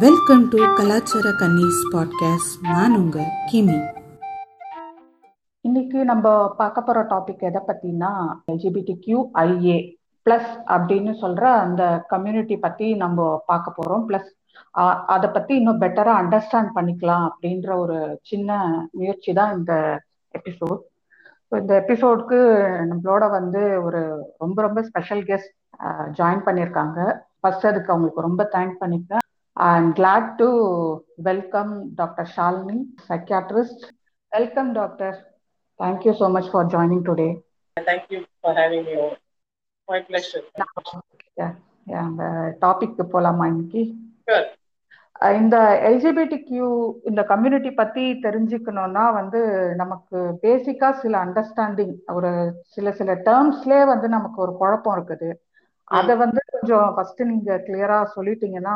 Welcome to கலாச்சார கன்னிஸ் podcast நான் உங்க கிமி. இன்னைக்கு நம்ம பார்க்க போற டாபிக் எதை பத்தினா எல்ஜிபிடி கியூ ஐஏ பிளஸ் அப்படின்னு சொல்ற அந்த கம்யூனிட்டி பத்தி நம்ம பார்க்க போறோம். பிளஸ் அதை பத்தி இன்னும் பெட்டரா அண்டர்ஸ்டாண்ட் பண்ணிக்கலாம் அப்படின்ற ஒரு சின்ன முயற்சி தான் இந்த எபிசோட் இந்த எபிசோடுக்கு நம்மளோட வந்து ஒரு ரொம்ப ரொம்ப ஸ்பெஷல் கெஸ்ட் ஜாயின் பண்ணியிருக்காங்க. ஃபர்ஸ்ட் அதுக்கு அவங்களுக்கு ரொம்ப தேங்க் பண்ணிப்பேன் I am glad to welcome doctor Shalini psychiatrist welcome doctor thank you so much for joining today Thank you for having me over. My pleasure. அந்த டாபிக் போலாமா இன்னைக்கு. இந்த LGBT Q இந்த கம்யூனிட்டி பத்தி தெரிஞ்சுக்கணும்னா வந்து நமக்கு பேசிக்கா சில அண்டர்ஸ்டாண்டிங் ஒரு சில சில டேர்ம்ஸ்லயே வந்து நமக்கு ஒரு குழப்பம் இருக்குது அதை வந்து கொஞ்சம் ஃபர்ஸ்ட் நீங்க கிளியரா சொல்லிட்டீங்கன்னா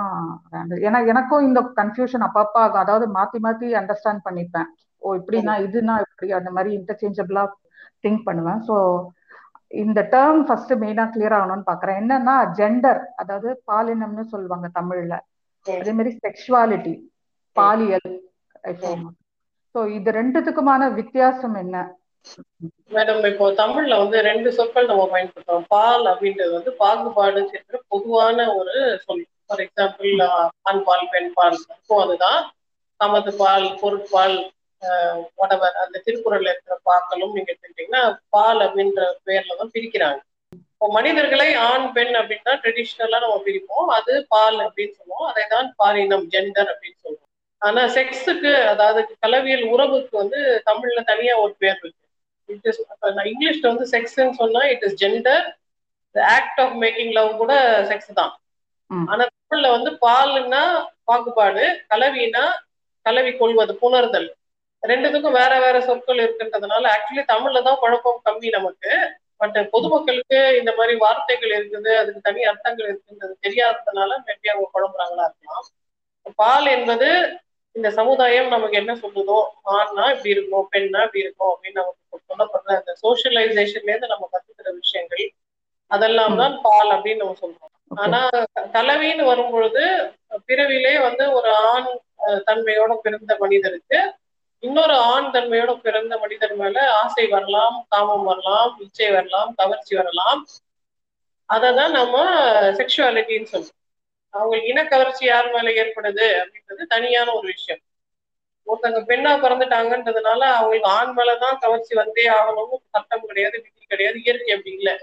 ஏன்னா எனக்கும் இந்த கன்ஃபியூஷன் அப்பப்பா அதாவது மாத்தி மாத்தி அண்டர்ஸ்டாண்ட் பண்ணிப்பேன். ஓ இப்படின்னா இதுனா இப்படி அந்த மாதிரி இன்டர்சேஞ்சபிளா திங்க் பண்ணுவேன். ஸோ இந்த டேர்ம் ஃபர்ஸ்ட் மெயினா கிளியர் ஆகணும்னு பாக்குறேன். என்னன்னா ஜெண்டர் அதாவது பாலினம்னு சொல்லுவாங்க தமிழ்ல. அதே மாதிரி செக்ஷுவாலிட்டி பாலியல் ஸோ இது ரெண்டுத்துக்குமான வித்தியாசம் என்ன? மேடம் இப்போ தமிழ்ல வந்து ரெண்டு சொற்கள் நம்ம பயன்படுத்துறோம். பால் அப்படின்றது வந்து பாகுபாடு சேர்க்கிற பொதுவான ஒரு சொல். ஃபார் எக்ஸாம்பிள் ஆண் பால் பெண் பால். இப்போ அதுதான் சமது பால் பொருட்பால் உடவர் அந்த திருக்குறள்ல இருக்கிற பாக்களும் நீங்க எடுத்துக்கிட்டீங்கன்னா பால் அப்படின்ற பேர்ல தான் பிரிக்கிறாங்க. இப்போ மனிதர்களை ஆண் பெண் அப்படின்னா ட்ரெடிஷ்னலா நம்ம பிரிப்போம். அது பால் அப்படின்னு சொல்லுவோம். அதை தான் பாலினம் ஜெண்டர் அப்படின்னு சொல்லுவோம். ஆனா செக்ஸுக்கு அதாவது கலவியல் உறவுக்கு வந்து தமிழ்ல தனியா ஒரு பேர் இருக்கு. இட் இஸ் இங்கிலீஷ்ல வந்து செக்ஸ்ன்னு சொன்னா it is gender act of making love கூட செக்ஸ் தான். ஆனா தமிழ்ல வந்து பால்னா பாகுபாடு கலவினா கலவி கொள்வது புணர்தல். ரெண்டுத்துக்கும் வேற வேற சொற்கள் இருக்குன்றதுனால ஆக்சுவலி தமிழ்ல தான் குழப்பம் கம்மி நமக்கு. பட் பொதுமக்களுக்கு இந்த மாதிரி வார்த்தைகள் இருக்குது அதுக்கு தனி அர்த்தங்கள் இருக்குன்றது தெரியாததுனால மேபி அவங்க குழம்புறாங்களா இருக்கலாம். பால் என்பது இந்த சமுதாயம் நமக்கு என்ன சொல்லுதோ ஆண்னா இப்படி இருக்கும் பெண்ணா இப்படி இருக்கும் அப்படின்னு நமக்கு சொல்லப்படுற அந்த சோசியலைசேஷன்ல இருந்து நம்ம கத்துக்கிற விஷயங்கள் அதெல்லாம் தான் பால் அப்படின்னு நம்ம சொல்றோம். ஆனா கலவின்னு வரும் பொழுது பிறவிலே வந்து ஒரு ஆண் தன்மையோட பிறந்த மனிதருக்கு இன்னொரு ஆண் தன்மையோட பிறந்த மனிதர் மேல ஆசை வரலாம் காமம் வரலாம் இச்சை வரலாம் கவர்ச்சி வரலாம். அதை தான் நம்ம செக்ஷுவாலிட்டின்னு சொல்றோம். அவங்களுக்கு இனக்கவர்ச்சி யார் மேல ஏற்படுது அப்படின்றது தனியான ஒரு விஷயம். ஒருத்தங்க பெண்ணா பிறந்துட்டாங்கன்றதுனால அவங்களுக்கு ஆண் மேலதான் கவர்ச்சி வந்தே ஆகணும்னு சட்டம் கிடையாது விதி கிடையாது இயற்கை அப்படி இல்லை.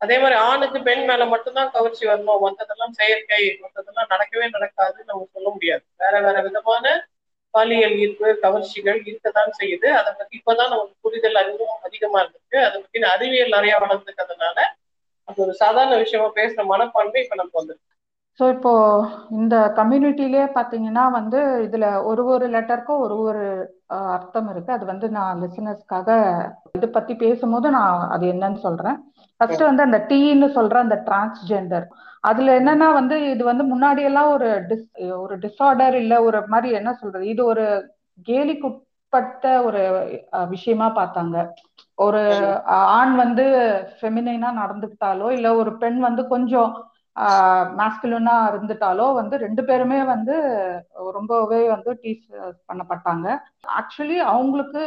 அதே மாதிரி ஆணுக்கு பெண் மேல மட்டும்தான் கவர்ச்சி வரணும். மற்றதெல்லாம் செயற்கை மற்றதெல்லாம் நடக்கவே நடக்காதுன்னு நம்ம சொல்ல முடியாது. வேற வேற விதமான பாலியல் ஈர்ப்பு கவர்ச்சிகள் இருக்கத்தான் செய்யுது. அதை பத்தி இப்பதான் நமக்கு புரிதல் அதிகம் அதிகமா இருந்துச்சு அதை பத்தி அறிவியல் நிறைய வளர்ந்துக்கிறதுனால அது ஒரு சாதாரண விஷயமா பேசுற மனப்பான்மை இப்ப நமக்கு வந்துருக்கு. ஸோ இப்போ இந்த கம்யூனிட்டிலே பார்த்தீங்கன்னா வந்து இதுல ஒரு ஒரு லெட்டருக்கும் ஒரு ஒரு அர்த்தம் இருக்கு. அது வந்து நான் லிசனர்ஸ்க்காக இது பத்தி பேசும்போது நான் அது என்னன்னு சொல்றேன். ஃபர்ஸ்ட் வந்து அந்த டீன்னு சொல்ற அந்த டிரான்ஸ்ஜெண்டர் அதுல என்னன்னா வந்து இது வந்து முன்னாடி எல்லாம் ஒரு டிஸ் ஒரு டிஸார்டர் இல்ல ஒரு மாதிரி என்ன சொல்றது? இது ஒரு கேலிக்குட்பட்ட ஒரு விஷயமா பார்த்தாங்க. ஒரு ஆண் வந்து ஃபெமினைனா நடந்துக்கிட்டாலோ இல்ல ஒரு பெண் வந்து கொஞ்சம் மேஸ்குலனா இருந்துட்டாலோ வந்து ரெண்டு பேருமே வந்து ரொம்பவே வந்து டீச் பண்ணப்பட்டாங்க. ஆக்சுவலி அவங்களுக்கு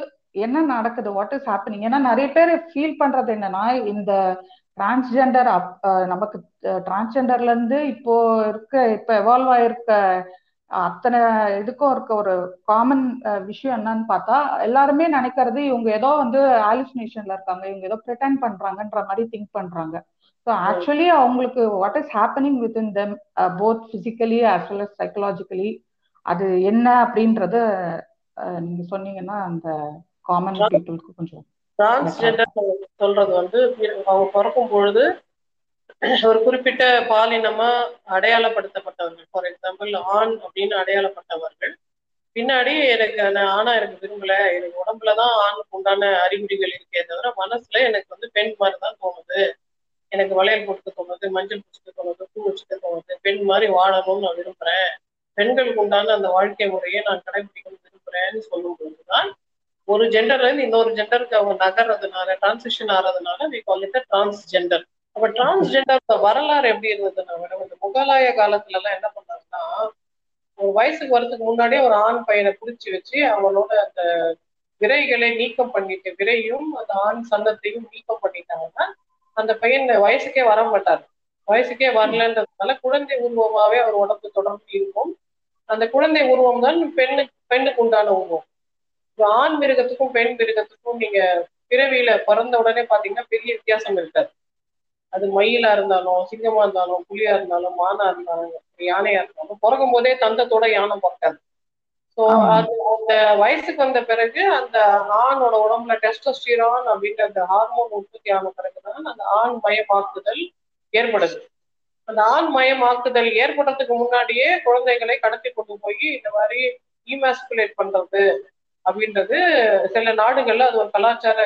என்ன நடக்குது? வாட் இஸ் ஹேப்பனிங் ஏன்னா நிறைய பேர் ஃபீல் பண்றது என்னன்னா இந்த டிரான்ஸ்ஜெண்டர் நமக்கு டிரான்ஸ்ஜெண்டர்ல இருந்து இப்போ இருக்க இப்ப எவால்வ் ஆயிருக்க அத்தனை இதுக்கும் இருக்க ஒரு காமன் விஷயம் என்னன்னு பார்த்தா எல்லாருமே நினைக்கிறது இவங்க ஏதோ வந்து ஆலிசினேஷன்ல இருக்காங்க இவங்க ஏதோ ப்ரிட்டன் பண்றாங்கன்ற மாதிரி திங்க் பண்றாங்க. ஸோ ஆக்சுவலி அவங்களுக்கு what is happening with in them both physically as well as psychologically அது என்ன அப்படின்றத நீங்க சொன்னீங்கன்னா அந்த காமன் பீப்புளுக்கு கொஞ்சம் டிரான்ஸ்ஜெண்டர் சொல்றது வந்து அவங்க பிறக்கும் பொழுது ஒரு குறிப்பிட்ட பாலினமா அடையாளப்படுத்தப்பட்டவர்கள். ஃபார் எக்ஸாம்பிள் ஆண் அப்படின்னு அடையாளப்பட்டவர்கள். பின்னாடி எனக்கு நான் ஆணா எனக்கு விரும்பல எனக்கு உடம்புலதான் ஆணுக்கு உண்டான அறிகுறிகள் இருக்கே தவிர மனசுல எனக்கு வந்து பெண் மாதிரி தான் தோணுது. எனக்கு வளையல் போட்டுக்க தோணுது மஞ்சள் பிடிச்சிட்டு தோணுது பூ வச்சுட்டு தோணுது பெண் மாதிரி வாழணும்னு நான் விரும்புறேன். பெண்களுக்கு உண்டான அந்த வாழ்க்கை முறையை நான் கடைபிடிக்கணும் விரும்புறேன்னு சொல்லும் பொழுதுதான் ஒரு ஜெண்டர்ல இருந்து இன்னொரு ஜெண்டருக்கு அவங்க நகர்றதுனால டிரான்சிஷன் ஆறதுனால வி கால் இட் டிரான்ஸ்ஜெண்டர் அப்ப டிரான்ஸ்ஜெண்டர் வரலாறு எப்படி இருந்ததுன்னா மேடம் இந்த முகலாய காலத்துல எல்லாம் என்ன பண்ணாங்கன்னா வயசுக்கு வரதுக்கு முன்னாடியே ஒரு ஆண் பையனை பிடிச்சி வச்சு அவங்களோட அந்த விரைகளை நீக்கம் பண்ணிட்டு விரையும் அந்த ஆண் சன்னத்தையும் நீக்கம் பண்ணிட்டாங்கன்னா அந்த பையன் வயசுக்கே வர மாட்டார். வயசுக்கே வரலன்றதுனால குழந்தை உருவமாவே அவர் உடம்பு தொடர்ந்து இருக்கும். அந்த குழந்தை உருவம் தான் பெண்ணுக்கு பெண்ணுக்கு உண்டான உருவம். ஆண் மிருகத்துக்கும் பெண் மிருகத்துக்கும் நீங்க பிறவியில பிறந்த உடனே பாத்தீங்கன்னா பெரிய வித்தியாசம் இருக்காது. அது மயிலா இருந்தாலும் சிங்கமா இருந்தாலும் புலியா இருந்தாலும் மானா இருந்தாலும் யானையா இருந்தாலும் பிறக்கும் போதே தந்தத்தோட யானை பிறக்காது. ஸோ அது அந்த வயசுக்கு வந்த பிறகு அந்த ஆணோட உடம்புல டெஸ்டோஸ்டிரான் அப்படின்ற அந்த ஹார்மோன் உற்பத்தி ஆன பிறகுதான் அந்த ஆண் மயமாக்குதல் ஏற்படுது. அந்த ஆண் மயமாக்குதல் ஏற்படுறதுக்கு முன்னாடியே குழந்தைகளை கடத்தி கொண்டு போய் இந்த மாதிரி இமாஸ்குலேட் பண்றது அப்படின்றது சில நாடுகள்ல அது ஒரு கலாச்சார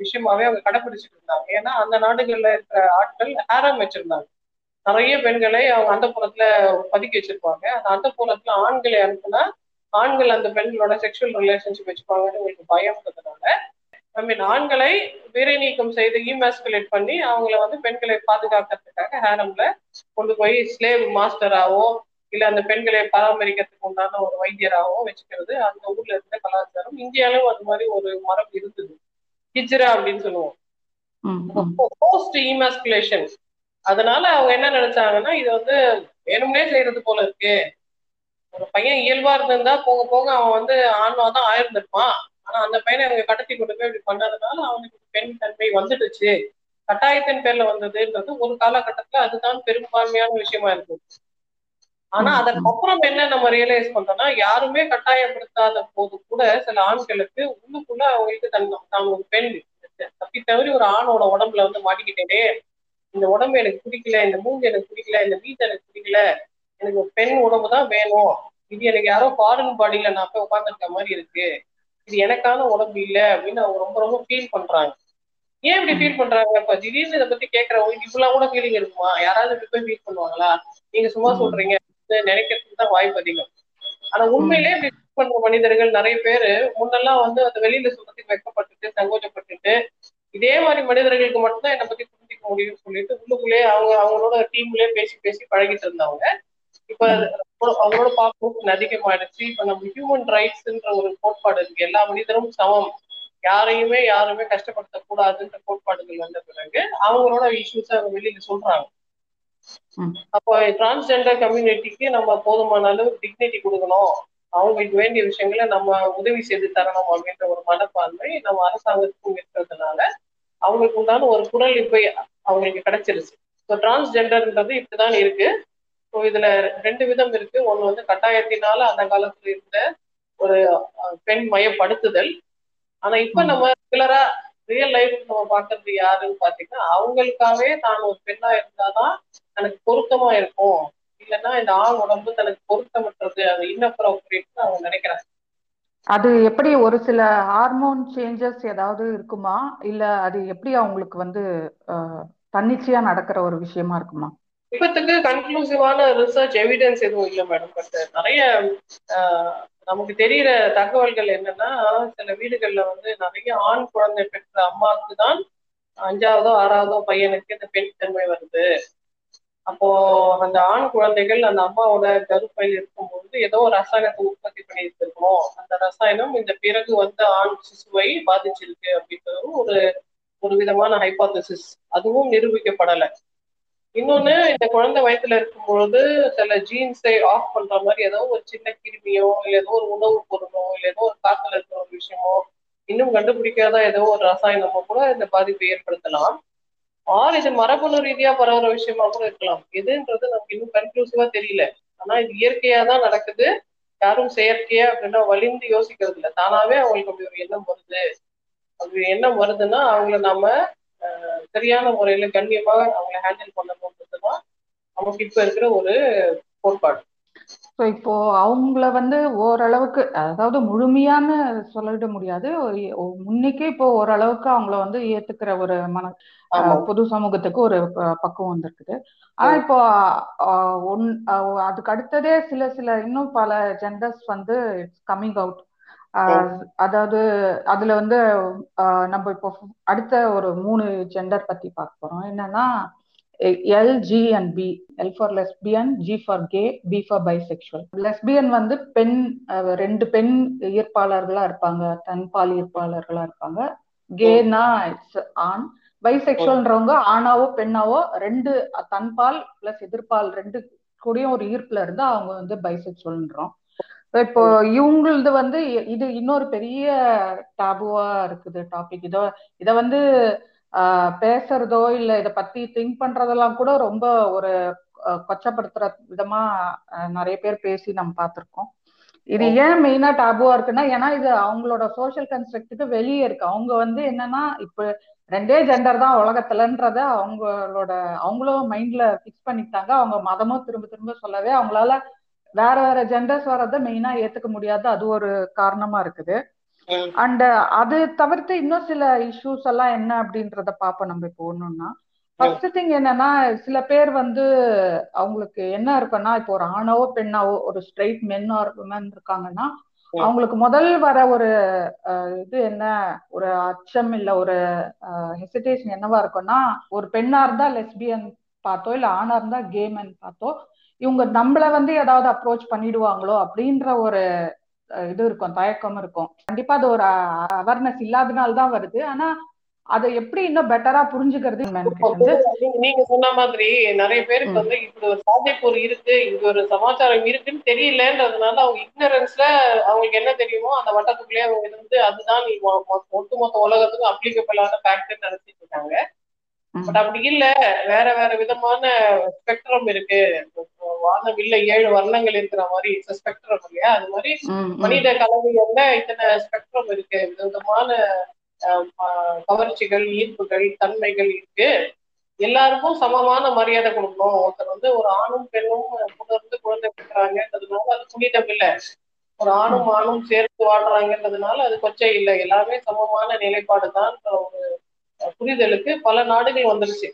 விஷயமாவே அவங்க கடைபிடிச்சிட்டு இருந்தாங்க. ஏன்னா அந்த நாடுகள்ல இருக்கிற ஆட்கள் ஹேரம் வச்சிருந்தாங்க. நிறைய பெண்களை அவங்க அந்த புறத்துல பதுக்கி வச்சிருப்பாங்க. அந்த அந்த புறத்துல ஆண்களை அனுப்புனா ஆண்கள் அந்த பெண்களோட செக்ஷுவல் ரிலேஷன்ஷிப் வச்சுப்பாங்கன்னு உங்களுக்கு பயம்ன்றதுனால ஐ மீன் ஆண்களை வீரை நீக்கம் செய்து இமாஸ்குலேட் பண்ணி அவங்கள வந்து பெண்களை பாதுகாக்கிறதுக்காக ஹேரம்ல கொண்டு போய் ஸ்லேவ் மாஸ்டராவோ இல்ல அந்த பெண்களை பராமரிக்கிறதுக்கு உண்டான ஒரு வைத்தியராகவோ வச்சுக்கிறது. அந்த ஊர்ல இருந்த கலாச்சாரம் இந்தியாலும் அது மாதிரி ஒரு மரபு இருந்தது. ஹிஜ்ரா அப்படின்னு சொல்லுவோம். போஸ்ட் இமாஸ்குலேஷன் அதனால அவங்க என்ன நினைச்சாங்கன்னா இது வந்து வேணும்னே செய்யறது போல இருக்கு. ஒரு பையன் இயல்பா இருந்திருந்தா போக போக அவன் வந்து ஆண்வா தான் ஆயிருந்திருப்பான் ஆனா அந்த பையனை அவங்க கடத்தி கொண்டு போய் இப்படி பண்ணதுனால அவனுக்கு பெண் தன்மை வந்துடுச்சு. கட்டாயத்தின் பேர்ல வந்ததுன்றது ஒரு காலகட்டத்துல அதுதான் பெரும்பான்மையான விஷயமா இருந்தது. ஆனா அதற்கப்புறம் என்ன நம்ம ரியலைஸ் பண்றோம்னா யாருமே கட்டாயப்படுத்தாத போது கூட சில ஆண்களுக்கு உள்ளுக்குள்ள அவங்களுக்கு தன் தான் ஒரு பெண். தப்பி தவறி ஒரு ஆணோட உடம்புல வந்து மாட்டிக்கிட்டேனே. இந்த உடம்பு எனக்கு பிடிக்கல இந்த மூஞ்சி எனக்கு பிடிக்கல இந்த வீட்டை எனக்கு பிடிக்கல எனக்கு பெண் உடம்பு தான் வேணும். இது எனக்கு யாரோ ஃபாரின் பாடியில நான் போய் உட்காந்துருக்க மாதிரி இருக்கு. இது எனக்கான உடம்பு இல்லை அப்படின்னு அவங்க ரொம்ப ரொம்ப ஃபீல் பண்றாங்க. ஏன் இப்படி ஃபீல் பண்றாங்க? இப்ப திடீர்னு இதை பத்தி கேட்கறவங்களுக்கு இவ்வளவு கூட ஃபீலிங் இருக்குமா? யாராவது இப்படி போய் ஃபீல் பண்ணுவாங்களா? நீங்க சும்மா சொல்றீங்க நினைக்கிறதுக்கு தான் வாய்ப்பு அதிகம். ஆனா உண்மையிலே இப்படி பண்ற மனிதர்கள் நிறைய பேரு முன்னெல்லாம் வந்து அந்த வெளியில சொல்றதுக்கு வெக்கப்பட்டுட்டு சங்கோஜப்பட்டுட்டு இதே மாதிரி மனிதர்களுக்கு மட்டும்தான் என்னை பத்தி முடியும்னு சொல்லிட்டு உள்ளுக்குள்ளே அவங்க அவங்களோட டீம்லயே பேசி பேசி பழகிட்டு இருந்தவங்க. இப்ப அவங்களோட பாப்புலேஷன் அதிகமாயிடுச்சு இப்ப நம்ம ஹியூமன் ரைட்ஸ்ன்ற ஒரு கோட்பாடு இருக்கு. எல்லா மனிதரும் சமம். யாரையுமே யாருமே கஷ்டப்படுத்த கூடாதுன்ற கோட்பாடுகள் வந்த பிறகு அவங்களோட இஷ்யூஸ் அவங்க வெளியில சொல்றாங்க. அப்போ டிரான்ஸ்ஜெண்டர் கம்யூனிட்டிக்கு நம்ம போதுமான அளவு டிக்னிட்டி கொடுக்கணும். அவங்களுக்கு வேண்டிய விஷயங்களை நம்ம உதவி செய்து தரணும் அப்படின்ற ஒரு மனப்பான்மை நம்ம அரசாங்கத்துக்கும் இருக்கிறதுனால அவங்களுக்கு உண்டான ஒரு குரல் இப்ப அவங்களுக்கு கிடைச்சிருச்சு. ஸோ டிரான்ஸ்ஜெண்டர்ன்றது இப்படிதான் இருக்கு. ஸோ இதுல ரெண்டு விதம் இருக்கு. ஒண்ணு வந்து கட்டாயத்தினால அந்த காலத்துல இருந்த ஒரு பெண் மயப்படுத்துதல். ஆனா இப்ப நம்ம ரெகுலரா ரியல் லைஃப் நம்ம பாக்குறது யாருன்னு பாத்தீங்கன்னா அவங்களுக்காகவே தான் ஒரு பெண்ணா இருந்தாதான் எனக்கு பொருத்தமா இருக்கும். இல்லைன்னா இந்த ஆண் உடம்பு தனக்கு பொருத்தமற்றது அது இன்னப்ரோப்ரியேட்னு அவங்க நினைக்கிறாங்க. அது எப்படி ஒரு சில ஹார்மோன் சேஞ்சஸ் ஏதாவது இருக்குமா? இல்ல அது எப்படி அவங்களுக்கு வந்து தன்னிச்சையா நடக்கிற ஒரு விஷயமா இருக்குமா? இப்பத்துக்கு கன்க்ளூசிவான ரிசர்ச் எவிடன்ஸ் எதுவும் இல்லை மேடம் பட் நிறைய நமக்கு தெரியற தகவல்கள் என்னன்னா சில வீடுகள்ல வந்து நிறைய ஆண் குழந்தை பெற்ற அம்மாவுக்கு தான் அஞ்சாவதோ ஆறாவதோ பையனுக்கு இந்த பெண் தன்மை வருது. அப்போ அந்த ஆண் குழந்தைகள் அந்த அம்மாவோட கருப்பையில் இருக்கும்போது ஏதோ ஒரு ரசாயனத்தை உற்பத்தி பண்ணிட்டு இருக்கணும் அந்த ரசாயனம் இந்த பிறகு வந்த ஆண் சிசுவை பாதிச்சிருக்கு அப்படின்றதும் ஒரு ஒரு விதமான ஹைபாத்தசிஸ் அதுவும் நிரூபிக்கப்படலை. இன்னொன்னு இந்த குழந்தை வயத்துல இருக்கும்பொழுது சில ஜீன்ஸை ஆஃப் பண்ற மாதிரி ஏதோ ஒரு சின்ன கிருமியோ இல்ல ஏதோ ஒரு உணவு பொருளோ இல்ல ஏதோ ஒரு காத்துல இருக்கிற ஒரு விஷயமோ இன்னும் கண்டுபிடிக்காத ஏதோ ஒரு ரசாயனமோ கூட இந்த பாதிப்பை ஏற்படுத்தலாம். ஆர் இது மரபணு ரீதியா பரவுற விஷயமா கூட இருக்கலாம். எதுன்றது நமக்கு இன்னும் கன்க்ளூசிவா தெரியல. ஆனா இது இயற்கையா தான் நடக்குது. யாரும் செயற்கையா அப்படின்னா வலிந்து யோசிக்கிறது இல்லை தானாவே அவங்களுக்கு அப்படி ஒரு எண்ணம் வருது. அப்படி எண்ணம் வருதுன்னா அவங்கள நாம சரியான முறையில கண்ணியமாக அவங்களை ஹேண்டில் பண்ணணுன்றதுதான் நமக்கு இப்ப இருக்கிற ஒரு கோட்பாடு. ஸோ இப்போ அவங்கள வந்து ஓரளவுக்கு அதாவது முழுமையான சொல்லிட முடியாது. முன்னைக்கே இப்போ ஓரளவுக்கு அவங்கள வந்து ஏத்துக்கிற ஒரு மன பொது சமூகத்துக்கு ஒரு பக்குவம் வந்திருக்குது. ஆனா இப்போ ஒன் அதுக்கு அடுத்ததே சில சில இன்னும் பல ஜெண்டர்ஸ் வந்து இட்ஸ் கம்மிங் அவுட் அதாவது அதுல வந்து நம்ம இப்போ அடுத்த ஒரு மூணு ஜெண்டர் பத்தி பார்க்க போறோம். என்னன்னா L G and B L for lesbian G for gay B for bisexual lesbian வந்து பெண் ரெண்டு பெண் ஈர்ப்பாளர்களா இருப்பாங்க. தன்பால் ஈர்ப்பாளர்களா இருப்பாங்க. கேனா இட்ஸ் ஆண். பைசெக்சுவல்ன்றவங்க ஆணாவோ பெண்ணாவோ ரெண்டு தன்பால் பிளஸ் எதிர்பால் ரெண்டு கூடயும் ஒரு ஈர்ப்புல இருந்து அவங்க வந்து பைசெக்சுவல்ன்றோம் இப்போ இவங்களது வந்து இது இன்னொரு பெரிய டாபுவா இருக்குது டாபிக். இதோ இத வந்து பேசுறதோ இல்ல இத பத்தி திங்க் பண்றதெல்லாம் கூட ரொம்ப ஒரு கொச்சப்படுத்துற விதமா நிறைய பேர் பேசி நம்ம பார்த்திருக்கோம். இது ஏன் மெயினா டாபுவா இருக்குன்னா ஏன்னா இது அவங்களோட சோசியல் கன்ஸ்ட்ரக்டுக்கு வெளியே இருக்கு. அவங்க வந்து என்னன்னா இப்ப ரெண்டே ஜெண்டர் தான் உலகத்துலன்றத அவங்களோட அவங்களும் மைண்ட்ல பிக்ஸ் பண்ணிட்டாங்க அவங்க மதமும் திரும்ப திரும்ப சொல்லவே அவங்களால வேற வேற ஜெண்டர்ஸ் வரத மெயினா ஏத்துக்க முடியாது. அது ஒரு காரணமா இருக்குது. அண்ட் அது தவிர்த்து இன்னும் சில இஷ்யூஸ் எல்லாம் என்ன அப்படின்றத பார்ப்போம் நம்ம இப்போ ஒண்ணுன்னா. ஃபர்ஸ்ட் திங் என்னன்னா சில பேர் வந்து அவங்களுக்கு என்ன இருக்குன்னா இப்போ ஒரு ஆணாவோ பெண்ணாவோ ஒரு ஸ்ட்ரைட் மென் ஆர் உமன் இருக்காங்கன்னா அவங்களுக்கு முதல் வர ஒரு இது என்ன ஒரு அச்சம் இல்ல ஒரு ஹெசிடேஷன் என்னவா இருக்கும்னா ஒரு பெண்ணா இருந்தா லெஸ்பியன் பார்த்தோ இல்ல ஆணா இருந்தா கேமன் பார்த்தோ இவங்க நம்மள வந்து ஏதாவது அப்ரோச் பண்ணிடுவாங்களோ அப்படின்ற ஒரு இது இருக்கும் தயக்கம் இருக்கும். கண்டிப்பா அது ஒரு அவேர்னஸ் இல்லாதனால தான் வருது. ஆனா அதை எப்படி இன்னும் பெட்டரா புரிஞ்சுக்கிறது நீங்க சொன்ன மாதிரி நிறைய பேருக்கு வந்து இப்படி ஒரு சாத்தியக்கூறு இருக்கு இது ஒரு சமாச்சாரம் இருக்குன்னு தெரியலன்றதுனால அவங்க இக்னரன்ஸ்ல அவங்களுக்கு என்ன தெரியுமோ அந்த வட்டத்துக்குள்ளேயே அவங்க இருந்து அதுதான் ஒட்டுமொத்த உலகத்துக்கும் அப்ளிகபிளான ஃபேக்டர் நினைச்சிட்டு இருக்காங்க. பட் அப்படி இல்ல. வேற வேற விதமான ஸ்பெக்ட்ரம் இருக்கு. வானம் இல்ல ஏழு வர்ணங்கள் இருக்கிற மாதிரி ஸ்பெக்ட்ரம் இல்லையா? அது மாதிரி மனித கலவைகள்ல இத்தனை ஸ்பெக்ட்ரம் இருக்கு. விதவிதமான கவர்ச்சிகள் ஈர்ப்புகள் தன்மைகள் இருக்கு. எல்லாருக்கும் சமமான மரியாதை கொடுக்கணும். ஒருத்தர் வந்து ஒரு ஆணும் பெண்ணும் புணர்ந்து குழந்தை பெற்றாங்கன்றதுனால அது புனிதம் இல்லை. ஒரு ஆணும் ஆணும் சேர்த்து வாழ்றாங்கன்றதுனால அது கொச்சை இல்லை. எல்லாமே சமமான நிலைப்பாடு தான் ஒரு புரிதலுக்கு பல நாடுகள் வந்துருச்சு.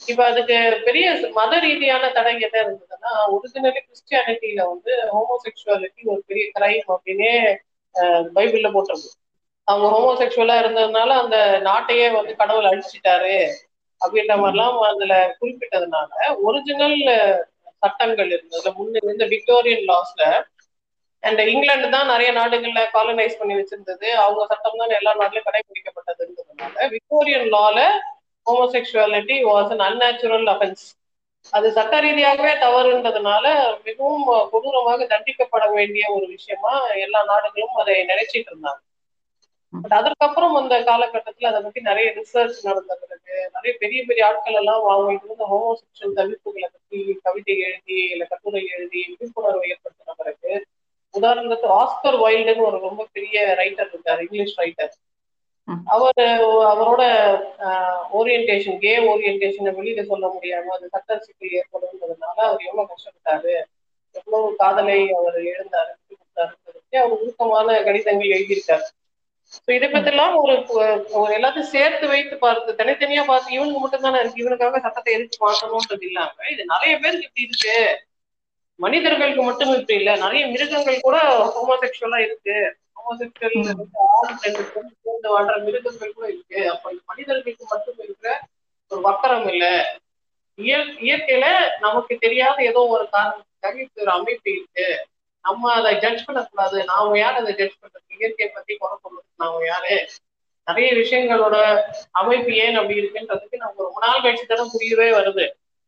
இப்ப அதுக்கு பெரிய மத ரீதியான தடை என்ன இருந்ததுன்னா ஒரிஜினலி கிறிஸ்டியானிட்டியில வந்து ஹோமோசெக்சுவாலிட்டி ஒரு பெரிய கிரைம் அப்படின்னே பைபிள்ல போட்டிருக்கு. அவங்க ஹோமோசெக்சுவலா இருந்ததுனால அந்த நாட்டையே வந்து கடவுள் அழிச்சிட்டாரு அப்படின்ற மாதிரிலாம் அதுல குறிப்பிட்டதுனால ஒரிஜினல் சட்டங்கள் இருந்தது முன்ன இருந்த விக்டோரியன் லாஸ்ல அண்ட் இங்கிலாந்து தான் நிறைய நாடுகள்ல காலனைஸ் பண்ணி வச்சிருந்தது. அவங்க சட்டம் தான் எல்லா நாட்டிலும் கடைபிடிக்கப்பட்டதுன்றதுனால விக்டோரியன் லால homosexuality was an unnatural offence அது சட்ட ரீதியாகவே தவறுன்றதுனால மிகவும் கொடூரமாக தண்டிக்கப்பட வேண்டிய ஒரு விஷயமா எல்லா நாடுகளும் அதை நினைச்சிட்டு இருந்தாங்க. பட் அதற்கப்புறம் அந்த காலகட்டத்துல அதை பத்தி நிறைய ரிசர்ச் நடந்த பிறகு நிறைய பெரிய பெரிய ஆட்கள் எல்லாம் அவங்களுக்கு இருந்த ஹோமோசெக்சுவல் தவிர்ப்புகளை பத்தி கவிதை எழுதி இல்ல கட்டுரை எழுதி விழிப்புணர்வு ஏற்படுத்தின பிறகு உதாரணத்துக்கு ஆஸ்கர் வைல்டுன்னு ஒரு ரொம்ப பெரிய ரைட்டர் இருக்கார் இங்கிலீஷ் ரைட்டர் அவர் அவரோட ஓரியன்டேஷன் கே ஓரியன்டேஷனை வெளியில சொல்ல முடியாம அது சட்ட சிக்கல் ஏற்படும்ன்றதுனால அவர் எவ்வளவு கஷ்டப்பட்டாரு எவ்வளவு காதலை அவர் எழுந்தாரு கொடுத்தாருன்றதுக்கு அவர் உருக்கமான கடிதங்கள் எழுதியிருக்காரு. ஸோ இதை பத்திலாம் ஒரு ஒரு எல்லாத்தையும் சேர்த்து வைத்து பார்த்து தனித்தனியா பார்த்து இவனுக்கு மட்டும் தானே இருக்கு இவனுக்காக சட்டத்தை எதிர்த்து மாற்றணும்ன்றது இல்லாம இது நிறைய பேருக்கு இப்படி இருக்கு. மனிதர்களுக்கு மட்டும் இப்படி இல்ல. நிறைய மிருகங்கள் கூட ஹோமோசெக்சுவலா இருக்கு. ஹோமோசெக்சுவல் சேர்ந்து வாழ்ற மிருகங்கள் கூட இருக்கு. அப்ப மனிதர்களுக்கு மட்டும் இருக்கிற ஒரு வக்கரம் இல்ல. இயற் இயற்கையில நமக்கு தெரியாத ஏதோ ஒரு காரணத்துக்காக இப்படி ஒரு அமைப்பு இருக்கு. நம்ம அதை ஜட்ஜ் பண்ணக்கூடாது. நாம யார் அதை ஜட்ஜ் பண்றது? இயற்கையை பத்தி குறை சொல்றது நாம யாரு? நிறைய விஷயங்களோட அமைப்பு ஏன் அப்படி இருக்குன்றதுக்கு நமக்கு ரொம்ப நாள் கழிச்சு தானே புரியவே வருது.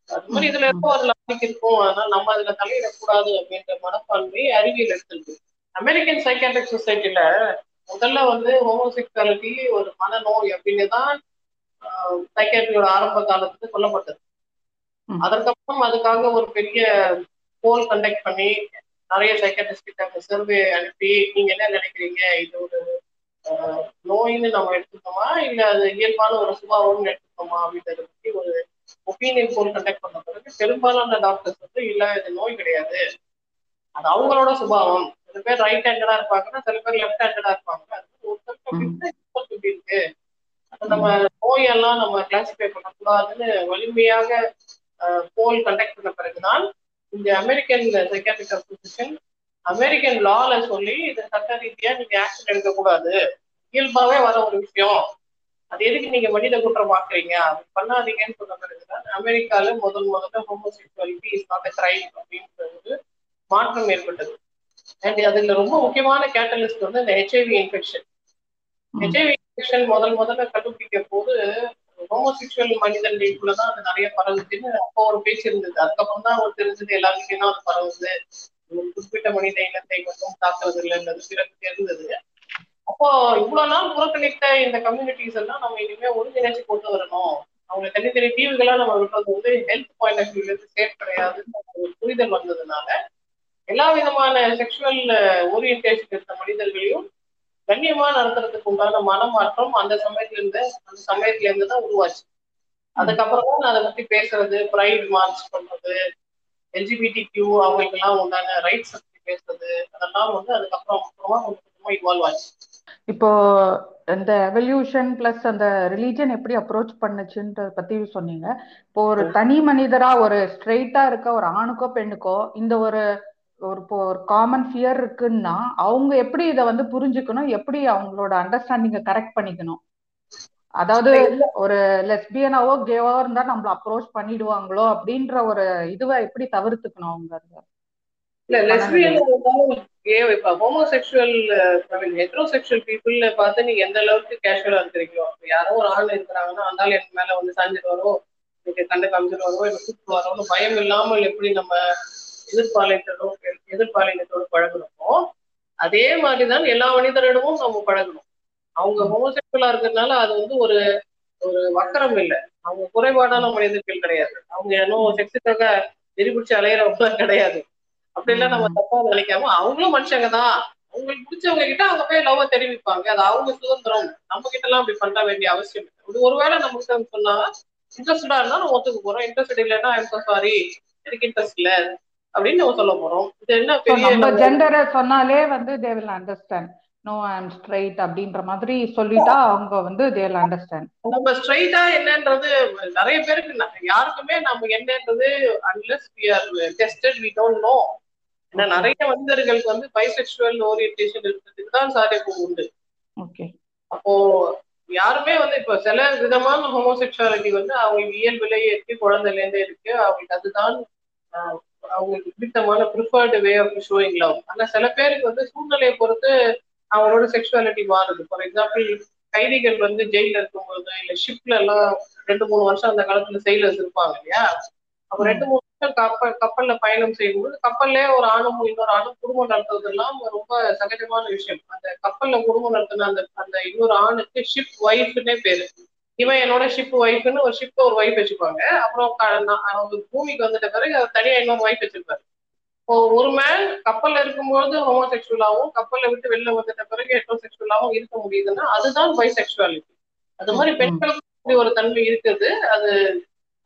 அது மாதிரி இதுல இருக்க ஒரு லாஜிக் இருக்கும்? அதனால நம்ம அதுல தலையிடக்கூடாது அப்படின்ற மனப்பான்மை அறிவியல் எடுத்துருக்கு. அமெரிக்கன் சைக்காட்ரிக் சொசைட்டில முதல்ல வந்து ஹோமோசெக்சுவாலிட்டி ஒரு மனநோய் அப்படின்னு தான் சைக்காட்ரியோட ஆரம்ப காலத்துல சொல்லப்பட்டது. அதற்கப்புறம் அதுக்காக ஒரு பெரிய போல் கண்டக்ட் பண்ணி நிறைய சைக்காட்ரிஸ்ட் கிட்ட சர்வே அனுப்பி நீங்க என்ன நினைக்கிறீங்க? இது ஒரு நோயின்னு நம்ம எடுத்துக்கோமா இல்ல அது இயல்பான ஒரு சுபாவம்னு எடுத்துக்கோமா அப்படின்றத பத்தி ஒரு ஒப்பீனியன் போல் கண்டக்ட் பண்ண பிறகு பெரும்பாலான டாக்டர்ஸ் வந்து இல்ல இது நோய் கிடையாது. அது அவங்களோட சுபாவம். சில பேர் ரைட் ஹேண்டடா இருப்பாங்கன்னா சில பேர் லெஃப்ட் ஹேண்டடா இருப்பாங்க. ஒருத்தருக்கு இருக்கு. நம்ம நோயெல்லாம் நம்ம கிளாசிஃபை பண்ணக்கூடாதுன்னு வலிமையாக போல் கண்டக்ட் பண்ண பிறகுதான் இந்த அமெரிக்கன் சைக்காட்ரிக் அசோசியேஷன் அமெரிக்கன் லால சொல்லி இது சட்ட ரீதியா நீங்க ஆக்ஷன் எடுக்கக்கூடாது. இயல்பாவே வர ஒரு விஷயம். அது எதுக்கு நீங்க மனித குற்றம் பாக்குறீங்க அது பண்ணாதீங்கன்னு சொன்ன பிறகுதான் அமெரிக்கால முதல் முதல்ல ஹோமோசெக்சுவாலிட்டி இஸ் நாட் கிரைம் அப்படின்ற ஒரு மாற்றம் ஏற்பட்டது. அண்ட் அதுல ரொம்ப முக்கியமான கேட்டலிஸ்ட் வந்து இந்த ஹெச்ஐவி இன்ஃபெக்ஷன் ஹெச்ஐவி இன்ஃபெக்ஷன் முதல் முதல்ல கண்டுபிடிக்க போது ஹோமோசெக்சுவல் மனிதர்களுக்குள்ளதான் அது நிறைய பரவுதுன்னு அப்போ ஒரு பேச்சு இருந்தது. அதுக்கப்புறம் தான் அவர் தெரிஞ்சது எல்லாருக்கிட்டையும் தான் அது பரவுது. குறிப்பிட்ட மனித இனத்தை மட்டும் தாக்குறது இல்லைன்றது பிறகு தெரிந்தது. அப்போ இவ்வளவு நாள் புறக்கணித்த இந்த கம்யூனிட்டிஸ் எல்லாம் நம்ம இனிமே ஒருங்கிணைச்சு கொண்டு வரணும். அவங்க தனித்தனி தீவுகளா நம்ம விடுறது வந்து ஹெல்த் பாயிண்ட் ஆஃப் வியூல இருந்து சேஃப் கிடையாதுன்னு ஒரு புரிதல் வந்ததுனால எல்லா விதமான செக்ஷுவல் ஓரியன்டேஷன் uh, இருந்த மனிதர்களையும் கண்ணியமா நடத்துறதுக்கு உண்டான மனமாற்றம் அந்த சமயத்துல இருந்து அந்த சமயத்துல இருந்து தான் உருவாச்சு. அதுக்கப்புறம் தான் நான் அதை பத்தி பேசுறது ப்ரைட் மார்ச் பண்றது எல்ஜிபிடி கியூ அவங்களுக்கு எல்லாம் உண்டான ரைட்ஸ் பத்தி பேசுறது அதெல்லாம் வந்து அதுக்கப்புறம் அப்புறமா கொஞ்சம் கொஞ்சமா இவால்வ் ஆச்சு. இப்போ இந்த எவல்யூஷன் பிளஸ் அந்த ரிலீஜன் எப்படி அப்ரோச் பண்ணுச்சுன்றத பத்தி சொன்னீங்க. இப்போ ஒரு தனி மனிதரா ஒரு ஸ்ட்ரெயிட்டா இருக்க ஒரு ஆணுக்கோ பெண்ணுக்கோ இந்த ஒரு ஒரு இப்போ ஒரு காமன் ஃபியர் இருக்குன்னா அவங்க எப்படி இதை வந்து புரிஞ்சுக்கணும்? எப்படி அவங்களோட அண்டர்ஸ்டாண்டிங்க கரெக்ட் பண்ணிக்கணும்? அதாவது ஒரு லெஸ்பியனாவோ கேவாவோ இருந்தா நம்மள அப்ரோச் பண்ணிடுவாங்களோ அப்படின்ற ஒரு இதுவை எப்படி தவிர்த்துக்கணும் அவங்க இல்ல லெஸ்பியன் கே இப்ப ஹோமோசெக்சுவல் ஹெட்ரோசெக்சுவல் பீப்புள் பார்த்து நீங்க எந்த அளவுக்கு கேஷுவலா இருக்கிறீங்களோ யாரோ ஒரு ஆள் இருக்கிறாங்கன்னா அந்த ஆள் எனக்கு மேல வந்து சாஞ்சிட்டு வரும் எனக்கு கண்டு காமிச்சிட்டு வரும் எனக்கு கூப்பிட்டு வரோம்னு பயம் இல்லாமல் எப்படி நம்ம எதிர்பாலினத்தோட எதிர்பாலினத்தோடு பழகணுமோ அதே மாதிரிதான் எல்லா மனிதரிடமும் நம்ம பழகணும். அவங்க ஹோமோசெக்சுவலா இருக்கிறதுனால அது வந்து ஒரு ஒரு வக்கரம் இல்லை. அவங்க குறைபாடான மனிதர்கள் கிடையாது. அவங்க இன்னும் செக்ஸுக்காக வெறிபிடிச்சு அலையிறவங்க கிடையாது. அப்படிலாம் நம்ம தப்பா நினைக்காம அவங்களும் மனுஷங்க தான். அவங்களுக்கு பிடிச்சவங்க கிட்ட அவங்க போய் லவ் தெரிவிப்பாங்க. அது அவங்க சுதந்திரம். நம்ம கிட்ட எல்லாம் அப்படி பண்ண வேண்டிய அவசியம் இல்லை. ஒருவேளை நம்ம கிட்ட சொன்னா இன்ட்ரெஸ்டடா இருந்தா நம்ம ஒத்துக்க போறோம். இன்ட்ரெஸ்ட் இல்லைன்னா ஐம் சாரி எனக்கு இன்ட்ரெஸ்ட் இல்ல. அப்படின்னு நம்ம சொல்ல போறோம். இது என்ன பெரிய நம்ம ஜெண்டரை சொன்னாலே வந்து they will understand no I'm straight அப்படின்ற மாதிரி சொல்லிட்டா அவங்க வந்து தே வில் அண்டர்ஸ்டாண்ட் நம்ம ஸ்ட்ரைட்டா என்னன்றது நிறைய பேருக்கு யாருக்குமே நம்ம என்னன்றது unless we are tested we don't know ஏன்னா நிறைய மனிதர்களுக்கு வந்து பைசெக்சுவல் ஓரியன்டேஷன் இருக்கிறதுக்கு தான் சாத்தியக்கூறு உண்டு. ஓகே அப்போ யாருமே வந்து இப்போ சில விதமான ஹோமோசெக்சுவாலிட்டி வந்து அவங்களுக்கு இயல்பிலேயே இருக்கு குழந்தைல இருந்தே இருக்கு. அவங்களுக்கு அதுதான் அவங்களுக்கு பிடித்தமான preferred way of showing love ஆனா சில பேருக்கு வந்து சூழ்நிலையை பொறுத்து அவங்களோட செக்ஷுவாலிட்டி மாறுது. ஃபார் எக்ஸாம்பிள் கைதிகள் வந்து ஜெயில இருக்கும்போது இல்ல ஷிப்ல எல்லாம் ரெண்டு மூணு வருஷம் அந்த காலத்துல செயலர்ஸ் இருப்பாங்க இல்லையா? அப்ப ரெண்டு மூணு கப்பல் கப்பல்ல பயணம் செய்யும்போது கப்பல்லே ஒரு ஆணும் இன்னொரு ஆணும் குடும்பம் நடத்துவதெல்லாம் ரொம்ப சகஜமான விஷயம். அந்த கப்பல்ல குடும்பம் நடத்தின அந்த அந்த இன்னொரு ஆணுக்கு ஷிப் ஒய்ஃப்னே பேரு. இவன் என்னோட ஷிப் ஒய்ஃப்னு ஒரு ஷிப்ல ஒரு ஒய்ஃப் வச்சுப்பாங்க அப்புறம் அவங்க பூமிக்கு வந்துட்ட பிறகு தனியா இன்னொரு ஒய்ஃப் வச்சிருப்பாரு. ஒரு மேன் கப்பல்ல இருக்கும்போது ஹோமோசெக்சுவலாவும் கப்பல்ல விட்டு வெளில வந்துட்ட பிறகு ஹெட்ரோசெக்சுவலாவும் இருக்க முடியுதுன்னா அதுதான் பைசெக்சுவாலிட்டி அது மாதிரி பெண்களுக்கு ஒரு தன்மை இருக்குது. அது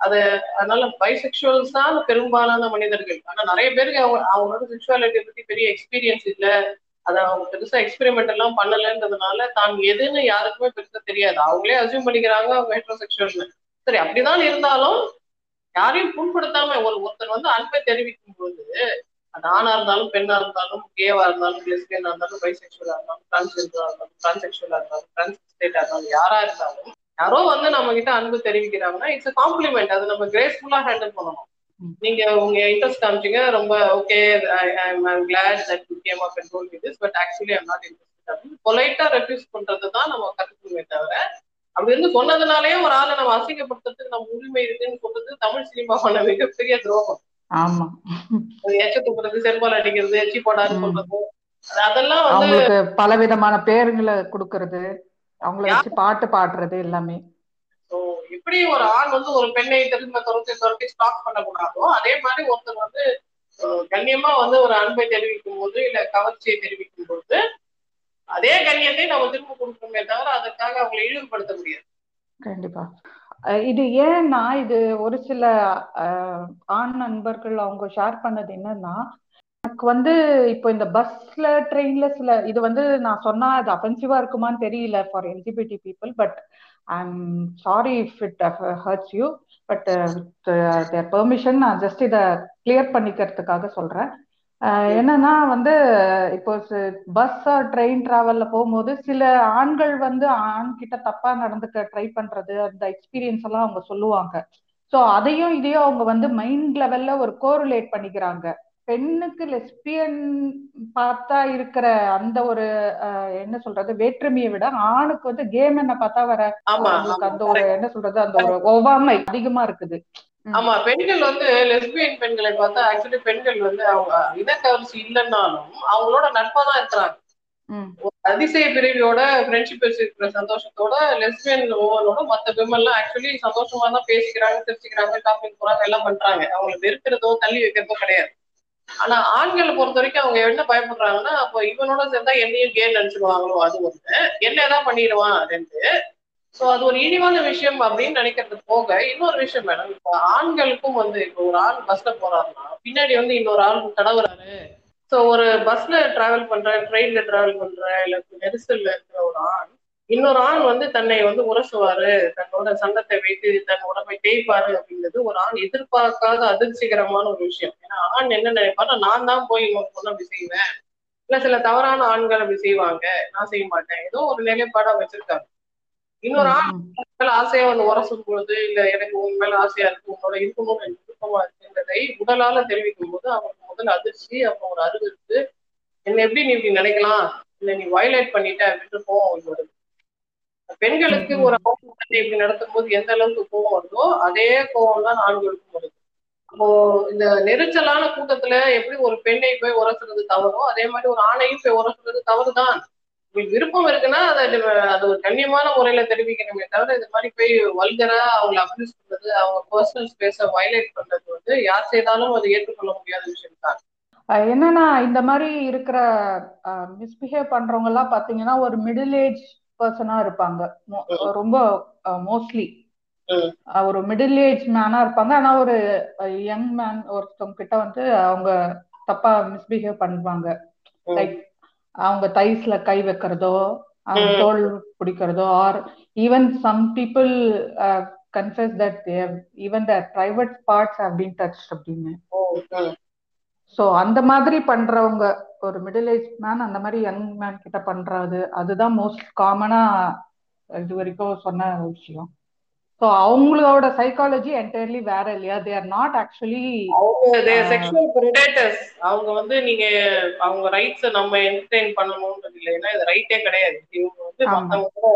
அது அதனால பைசெக்சுவல்ஸ் தான் பெரும்பாலான மனிதர்கள். ஆனா நிறைய பேருக்கு அவங்க அவங்களோட செக்சுவாலிட்டி பத்தி பெரிய எக்ஸ்பீரியன்ஸ் இல்லை. அதை அவங்க பெருசா எக்ஸ்பெரிமெண்ட் எல்லாம் பண்ணலன்றதுனால தான் எதுன்னு யாருக்குமே பெருசா தெரியாது. அவங்களே அசியூம் பண்ணிக்கிறாங்க அவங்க ஹெட்ரோசெக்சுவல்னு சரி அப்படிதான் இருந்தாலும் யாரையும் புண்படுத்தாம ஒரு ஒருத்தர் வந்து அன்பை தெரிவிக்கும் போது அது ஆணா இருந்தாலும் பெண்ணா இருந்தாலும் கேவா இருந்தாலும் லெஸ்பியனா இருந்தாலும் பைசெக்சுவலா இருந்தாலும் டிரான்ஸ்ஜெண்டரா இருந்தாலும் டிரான்செக்சுவலா இருந்தாலும் டிரான்ஸ்டேட்டா இருந்தாலும் யாரா இருந்தாலும் யாரோ வந்து நம்ம கிட்ட அன்பு தெரிவிக்கிறாங்கன்னா இட்ஸ் காம்ப்ளிமெண்ட் அது நம்ம கிரேஸ்ஃபுல்லா ஹேண்டில் பண்ணணும். நீங்க உங்க இன்ட்ரெஸ்ட் காமிச்சீங்க ரொம்ப okay glad that you came up and told this but actually I'm not interest அப்படின்னு பொலைட்டா ரெஃப்யூஸ் பண்றது தான் நம்ம கத்துக்கணுமே தவிர அப்படி இருந்து சொன்னதுனாலே ஒரு ஆளை நம்ம அசிங்கப்படுத்துறதுக்கு நம்ம உரிமை இருக்குன்னு சொல்றது தமிழ் சினிமாவான மிகப்பெரிய துரோகம். ஆமா. எச்ச துப்புறது செருப்பால் அடிக்கிறது எச்சி போடாது சொல்றது அதெல்லாம் வந்து பல விதமான பேருங்களை கொடுக்கறது அவங்கள வச்சு பாட்டு பாடுறது எல்லாமே. எப்படி ஒரு ஆண் வந்து ஒரு பெண்ணை திரும்ப துரத்தி துரத்தி ஸ்டாக் பண்ணக்கூடாதோ? அதே மாதிரி ஒருத்தர் வந்து கண்ணியமா வந்து ஒரு அன்பை தெரிவிக்கும் போது இல்ல கவர்ச்சியை தெரிவிக்கும் போது அதே கண்ணியத்தை நம்ம திரும்ப கொடுக்கணுமே தவிர அதற்காக அவங்களை இழிவுபடுத்த முடியாது. கண்டிப்பா. இது ஏன்னா இது ஒரு சில ஆண் நண்பர்கள் அவங்க ஷேர் பண்ணது என்னன்னா எனக்கு வந்து இப்போ இந்த பஸ்ல ட்ரெயின்ல சில இது வந்து நான் சொன்னா அது அஃபென்சிவா இருக்குமான்னு தெரியல for LGBT people but I am sorry if it hurts you but with their permission நான் ஜஸ்ட் இதை கிளியர் பண்ணிக்கிறதுக்காக சொல்றேன். என்னன்னா வந்து இப்போ பஸ் ட்ரெயின் டிராவல்ல போகும்போது சில ஆண்கள் வந்து ஆண் கிட்ட தப்பா நடந்துக்க ட்ரை பண்றது அந்த எக்ஸ்பீரியன்ஸ் எல்லாம் அவங்க சொல்லுவாங்க. சோ அதையும் இதையும் அவங்க வந்து மைண்ட் லெவல்ல ஒரு கோரிலேட் பண்ணிக்கிறாங்க. பெண்ணுக்கு லெஸ்பியன் பார்த்தா இருக்கிற அந்த ஒரு என்ன சொல்றது வேற்றுமையை விட ஆணுக்கு வந்து கேம் என்ன பார்த்தா வர அந்த ஒரு என்ன சொல்றது அந்த ஒரு ஒவ்வாமை அதிகமா இருக்குது. ஆமா பெண்கள் வந்து லெஸ்பியன் பெண்களை பார்த்தா ஆக்சுவலி பெண்கள் வந்து அவங்க இனக்கவர்ச்சி இல்லைன்னாலும் அவங்களோட நட்பா தான் இருக்கிறாங்க. அதிசய பிரிவியோட ஃப்ரெண்ட்ஷிப் வச்சிருக்கிற சந்தோஷத்தோட லெஸ்பியன் ஓவனோட மத்த விமன்லாம் ஆக்சுவலி சந்தோஷமா தான் பேசிக்கிறாங்க தெரிஞ்சுக்கிறாங்க ஷாப்பிங் போறாங்க எல்லாம் பண்றாங்க. அவங்களை வெறுக்கிறதோ தள்ளி வைக்கிறதோ கிடையாது. ஆனா ஆண்களை பொறுத்த வரைக்கும் அவங்க என்ன பயப்படுறாங்கன்னா அப்போ இவனோட சேர்ந்தா என்னையும் கே நினைச்சிருவாங்களோ அது ஒண்ணு. என்ன ஏதாவது பண்ணிடுவான் அப்படின்ட்டு. சோ அது ஒரு இனிவான விஷயம் அப்படின்னு நினைக்கிறது போக இன்னொரு விஷயம் மேடம் இப்போ ஆண்களுக்கும் வந்து இப்போ ஒரு ஆண் பஸ்ல போறாருன்னா பின்னாடி வந்து இன்னொரு ஆள் தடவுறாரு சோ ஒரு பஸ்ல டிராவல் பண்ற ட்ரெயின்ல டிராவல் பண்ற இல்ல நெரிசல்ல இருக்கிற ஒரு ஆண் இன்னொரு ஆண் வந்து தன்னை வந்து உரசுவாரு. தன்னோட சங்கத்தை வைத்து தன் உடம்பை தேய்ப்பாரு அப்படிங்கிறது ஒரு ஆண் எதிர்பார்க்காத அதிர்ச்சிகரமான ஒரு விஷயம். ஏன்னா ஆண் என்ன நினைப்பாரு நான் தான் போய் இன்னொரு பொண்ணு அப்படி செய்வேன். இல்ல சில தவறான ஆண்கள் அப்படி செய்வாங்க. நான் செய்ய மாட்டேன். ஏதோ ஒரு நிலைப்பாடா வச்சிருக்காங்க. இன்னொரு ஆண். மேல ஆசையா வந்து உரசும் பொழுது இல்ல எனக்கு உன் மேல ஆசையா இருக்கு உன்னோட இருக்கணும்னு எனக்கு விருப்பமா இருக்குன்றதை உடலால தெரிவிக்கும் போது அவனுக்கு முதல் அதிர்ச்சி அப்புறம் ஒரு அறிவிப்பு என்ன எப்படி நீ இப்படி நினைக்கலாம்? இல்ல நீ வயலேட் பண்ணிட்ட வந்து வருது பெண்களுக்கு ஒரு ஆண் இப்படி நடத்தும் போது எந்த அளவுக்கு கோவம் வருதோ அதே கோவம் தான் ஆண்களுக்கும் வருது அப்போ இந்த நெரிச்சலான கூட்டத்துல எப்படி ஒரு பெண்ணை போய் உரசுறது தவறோ அதே மாதிரி ஒரு ஆணையும் போய் உரசுறது தவறுதான். உங்களுக்கு விருப்பம் இருக்குன்னா அதை அது ஒரு கண்ணியமான முறையில தெரிவிக்கணுமே தவிர இது மாதிரி போய் வல்கரா அவங்களை அபியூஸ் பண்றது அவங்க பர்சனல் ஸ்பேஸை வயலேட் பண்றது வந்து யார் செய்தாலும் அது ஏற்றுக்கொள்ள முடியாத விஷயம் தான் என்னன்னா இந்த மாதிரி இருக்கிற மிஸ்பிஹேவ் பண்றவங்க எல்லாம் பாத்தீங்கன்னா ஒரு மிடில் ஏஜ் பர்சனா இருப்பாங்க. ரொம்ப மோஸ்ட்லி. ஒரு மிடில் ஏஜ் மேனா இருப்பாங்க ஆனா ஒரு யங் மேன் ஒருத்தவங்க கிட்ட வந்து அவங்க தப்பா மிஸ்பிஹேவ் பண்ணுவாங்க. லைக் அவங்க தைஸ்ல கை வைக்கிறதோ. தோல் பிடிக்கிறதோ or even some people confuse that even the private parts been touch அப்படின்னு. சோ அந்த மாதிரி பண்றவங்க ஒரு மிடில் ஏஜ் மேன் அந்த மாதிரி யங் மேன் கிட்ட பண்றது அதுதான் மோஸ்ட் காமனா இது வரைக்கும் சொன்ன விஷயம். ஸோ அவங்களோட சைக்காலஜி என்டையர்லி வேற இல்லையா? தே ஆர் நாட் ஆக்சுவலி அவங்க. செக்ஷுவல் ப்ரிடேட்டர்ஸ் அவங்க வந்து நீங்க அவங்க ரைட்ஸை நம்ம என்டர்டெயின் பண்ணணும்ன்றது இல்லை. ஏன்னா இது ரைட்டே கிடையாது. இவங்க வந்து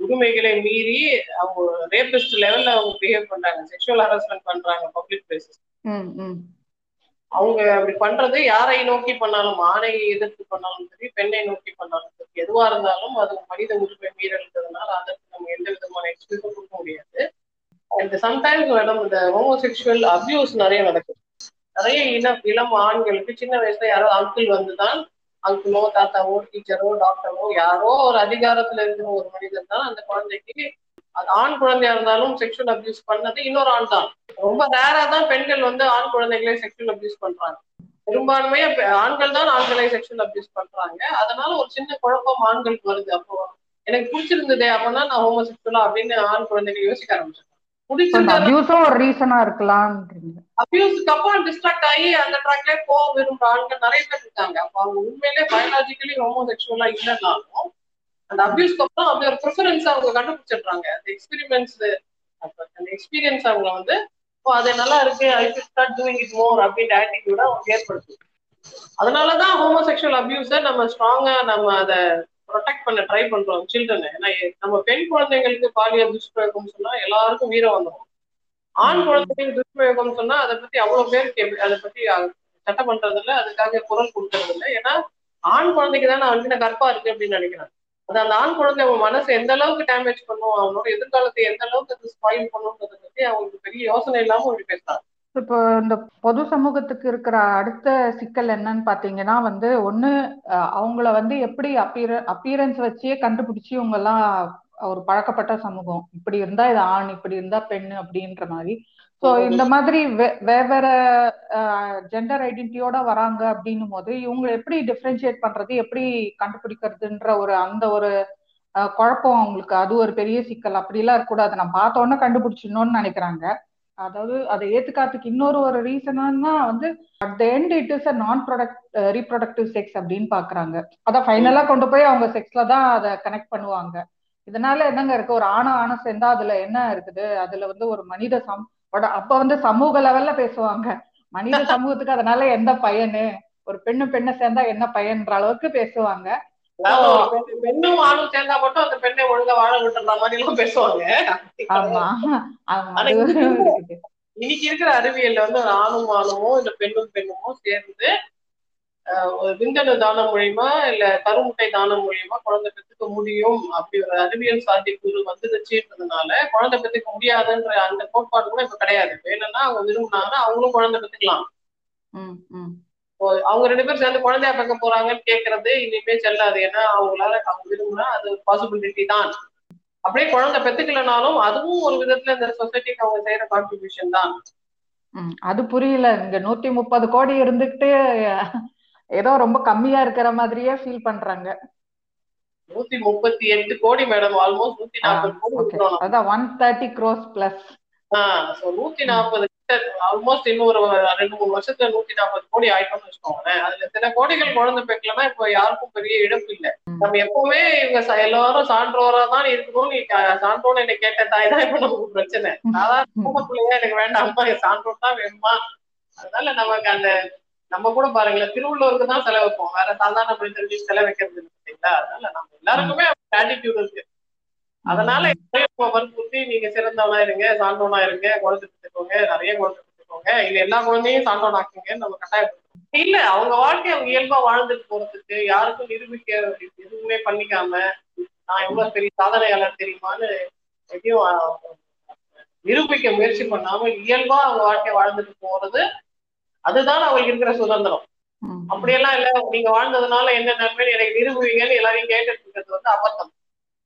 உரிமைகளை மீறி அவங்க ரேபிஸ்ட் லெவல்ல அவங்க பிஹேவ் பண்றாங்க. செக்ஷுவல் ஹராஸ்மெண்ட் பண்றாங்க பப்ளிக் பிளேசஸ் அவங்க அப்படி பண்றது யாரை நோக்கி பண்ணாலும் ஆணை எதிர்த்து பண்ணாலும் சரி பெண்ணை நோக்கி பண்ணாலும் சரி எதுவா இருந்தாலும் அது மனித உரிமை மீறல்ன்றதுனால அதற்கு நம்ம எந்த விதமான எக்ஸ்கியூஸும் கொடுக்க முடியாது. அண்ட் சம்டைம்ஸ் மேடம் இந்த ஹோமோசெக்சுவல் அபியூஸ் நிறைய நடக்குது. நிறைய இளம் இளம் ஆண்களுக்கு சின்ன வயசுல யாரோ அங்கிள் வந்துதான் அங்கிளோ தாத்தாவோ டீச்சரோ டாக்டரோ யாரோ ஒரு அதிகாரத்துல இருக்கிற ஒரு மனிதன் தான் அந்த குழந்தைக்கு அது ஆண் குழந்தையா இருந்தாலும் செக்ஷுவல் அபியூஸ் பண்ணது இன்னொரு ஆண் தான். ரொம்ப ரேரா தான் பெண்கள் வந்து ஆண் குழந்தைகளை செக்ஷுவல் அபியூஸ் பண்றாங்க. பெரும்பான்மையா ஆண்கள் தான் ஆண்களை செக்ஷுவல் அபியூஸ் பண்றாங்க. அதனால ஒரு சின்ன குழப்பம் ஆண்களுக்கு வருது. அப்போ எனக்கு பிடிச்சிருந்ததே அப்பதான் நான் ஹோமோசெக்சுவலா அப்படின்னு ஆண் குழந்தைகள் யோசிக்க இருக்கலாம்ன்றீங்க அபியூஸ்க்கு அப்புறம் டிஸ்ட்ராக்ட் ஆகி அந்த ட்ராக்லயே போக விரும்புற ஆண்கள் நிறைய பேர் இருக்காங்க. அப்போ அவங்க உண்மையிலே பயாலஜிக்கலி ஹோமோசெக்சுவலா இல்லைனாலும் அந்த அபியூஸ்க்கு அப்புறம் அப்படி ஒரு ப்ரிஃபரன்ஸ் அவங்க கண்டுபிடிச்சிடுறாங்க. அந்த எக்ஸ்பீரியன்ஸ் அந்த எக்ஸ்பீரியன்ஸ் அவங்க வந்து ஓ அது நல்லா இருக்கு I should start doing it more அப்படின்ற ஆட்டிடியூட அவங்க ஏற்படுத்து அதனாலதான் ஹோமோசெக்சுவல் அபியூஸை நம்ம ஸ்ட்ராங்கா நம்ம அதை ப்ரொடெக்ட் பண்ண ட்ரை பண்றோம் சில்ட்ரன் ஏன்னா நம்ம பெண் குழந்தைங்களுக்கு பாலியல் துஷ்பிரயோகம் சொன்னா எல்லாருக்கும் வீரம் வந்துடும் ஆண் குழந்தைகள் துஷ்பிரயோகம் சொன்னா அதை பத்தி அவ்வளவு பேருக்கு அதை பத்தி சட்டம் பண்றது இல்ல அதுக்காக குரல் கொடுக்கறது இல்ல ஏன்னா ஆண் குழந்தைக்கு தான் வந்து கற்பா இருக்கு அப்படின்னு நினைக்கிறேன் அந்த ஆண் குழந்தை அவன் மனசு எந்த அளவுக்கு டேமேஜ் பண்ணும் அவனோட எதிர்காலத்தை எந்த அளவுக்கு அது ஸ்பாயில் பண்ணுன்றதை பத்தி அவங்களுக்கு பெரிய யோசனை இல்லாம அப்படி பேசுறாங்க இப்போ இந்த பொது சமூகத்துக்கு இருக்கிற அடுத்த சிக்கல் என்னன்னு பாத்தீங்கன்னா வந்து ஒண்ணு அஹ், அவங்கள வந்து எப்படி அப்பீர அப்பீரன்ஸ் வச்சே கண்டுபிடிச்சு இவங்க எல்லாம் ஒரு பழக்கப்பட்ட சமூகம். இப்படி இருந்தா இது ஆண் இப்படி இருந்தா பெண் அப்படின்ற மாதிரி சோ இந்த மாதிரி வே- வெவ்வேறு ஜெண்டர் ஐடென்டிட்டியோட வராங்க அப்படின்னும் போது இவங்க எப்படி டிஃபரன்ஷியேட் பண்றது எப்படி கண்டுபிடிக்கிறதுன்ற ஒரு அந்த ஒரு குழப்பம் அவங்களுக்கு. அது ஒரு பெரிய சிக்கல். அப்படிலாம் இருக்கக்கூடாது. நான் பார்த்த உடனே கண்டுபிடிச்சிடணும்னு நினைக்கிறாங்க. அதாவது அதை ஏத்துக்காததுக்கு இன்னொரு ஒரு ரீசனா வந்து at the end it is a non product reproductive sex அப்படின்னு பாக்குறாங்க. அதான் ஃபைனலா கொண்டு போய் அவங்க செக்ஸ்ல தான் அதை கனெக்ட் பண்ணுவாங்க. இதனால என்னங்க இருக்கு? ஒரு ஆணம் ஆணம் சேர்ந்தா அதுல என்ன இருக்குது? அதுல வந்து ஒரு மனித சம் அப்ப வந்து சமூக லெவல்ல பேசுவாங்க. மனித சமூகத்துக்கு அதனால எந்த பயனு? ஒரு பெண்ணு பெண்ணை சேர்ந்தா என்ன பயன்ற அளவுக்கு பேசுவாங்க. பெண்ணும் ஆணும் சேர்ந்தா மட்டும் அந்த பெண்ணை ஒழுங்கா வாழ விட்டுற மாதிரி எல்லாம் பேசுவாங்க. ஆமா இன்னைக்கு இருக்கிற அறிவியல்ல வந்து ஒரு ஆணும் ஆணுமோ இல்ல பெண்ணும் பெண்ணுமோ சேர்ந்து விந்தணு தானம் மூலியமா இல்ல கருமுட்டை தானம் மூலியமா குழந்தை பெற்றுக்க முடியும் அப்படி ஒரு அறிவியல் சாத்தியக்கூறு வந்துடுச்சுன்றதுனால குழந்தை பெற்றுக்க முடியாதுன்ற அந்த கோட்பாடு கூட இப்ப கிடையாது. வேணும்னா அவங்க விரும்பினாங்கன்னா அவங்களும் குழந்தை பெற்றுக்கலாம். அவங்க ரெண்டு பேரும் சேர்ந்து குழந்தையா பார்க்க போறாங்கன்னு கேட்கறது இனிமே செல்லாது. ஏன்னா அவங்களால அவங்க விரும்பினா அது ஒரு பாசிபிலிட்டி தான். அப்படியே குழந்தை பெத்துக்கலனாலும் அதுவும் ஒரு விதத்துல இந்த சொசைட்டிக்கு அவங்க செய்யற கான்ட்ரிபியூஷன் தான். அது புரியல. இங்க நூத்தி முப்பது கோடி இருந்துகிட்டு ஏதோ ரொம்ப கம்மியா இருக்கிற மாதிரியே ஃபீல் பண்றாங்க. நூத்தி முப்பத்தி எட்டு கோடி மேடம் ஆல்மோஸ்ட் நூத்தி நாற்பது கோடி அதான் ஒன் தேர்ட்டி க்ரோஸ் பிளஸ் நூத்தி நாற்பது ஆல்மோஸ்ட் இன்னும் ஒரு ரெண்டு மூணு வருஷத்துல நூத்தி நாற்பது கோடி ஆயிட்டோம்னு வச்சுக்கோங்களேன். அதுல சில கோடிகள் குழந்தை பெக்கலன்னா இப்ப யாருக்கும் பெரிய இழப்பு இல்லை. நம்ம எப்பவுமே இவங்க எல்லாரும் சான்றோரா தான் இருக்கணும். நீ சான்றோன்னு என்ன கேட்ட தாய் தான் இப்ப நமக்கு பிரச்சனை. அதான் பிள்ளையா எனக்கு வேண்டாம்மா சான்றோர் தான் வேணுமா? அதனால நமக்கு அந்த நம்ம கூட பாருங்களேன் திருவள்ளுவருக்கு தான் செலவைப்போம் வேற சாதாரண மனிதர்களுக்கு செலவைக்கிறது இல்லைங்களா? அதனால நம்ம எல்லாருக்குமே ஆட்டிடியூட் இருக்கு. அதனால வற்புறுத்தி நீங்க சிறந்தவனா இருங்க சான்றோனா இருங்க குழந்தை பெற்றுக்கோங்க நிறைய குழந்தை பெற்றுக்கோங்க இது எல்லா குழந்தையும் சான்றோன் ஆக்குங்கன்னு நம்ம கட்டாயப்படுத்தோம் இல்ல அவங்க வாழ்க்கை அவங்க இயல்பா வாழ்ந்துட்டு போறதுக்கு யாருக்கும் நிரூபிக்க எதுவுமே பண்ணிக்காம நான் எவ்வளவு பெரிய சாதனையாளர் தெரியுமான்னு எதையும் நிரூபிக்க முயற்சி பண்ணாம இயல்பா அவங்க வாழ்க்கை வாழ்ந்துட்டு போறது அதுதான் அவங்களுக்கு இருக்கிற சுதந்திரம். அப்படியெல்லாம் இல்ல. நீங்க வாழ்ந்ததுனால என்ன நன்மை? எனக்கு நிரூபிங்கன்னு எல்லாரையும் கேட்டுட்டு இருக்கிறது வந்து அபத்தம்.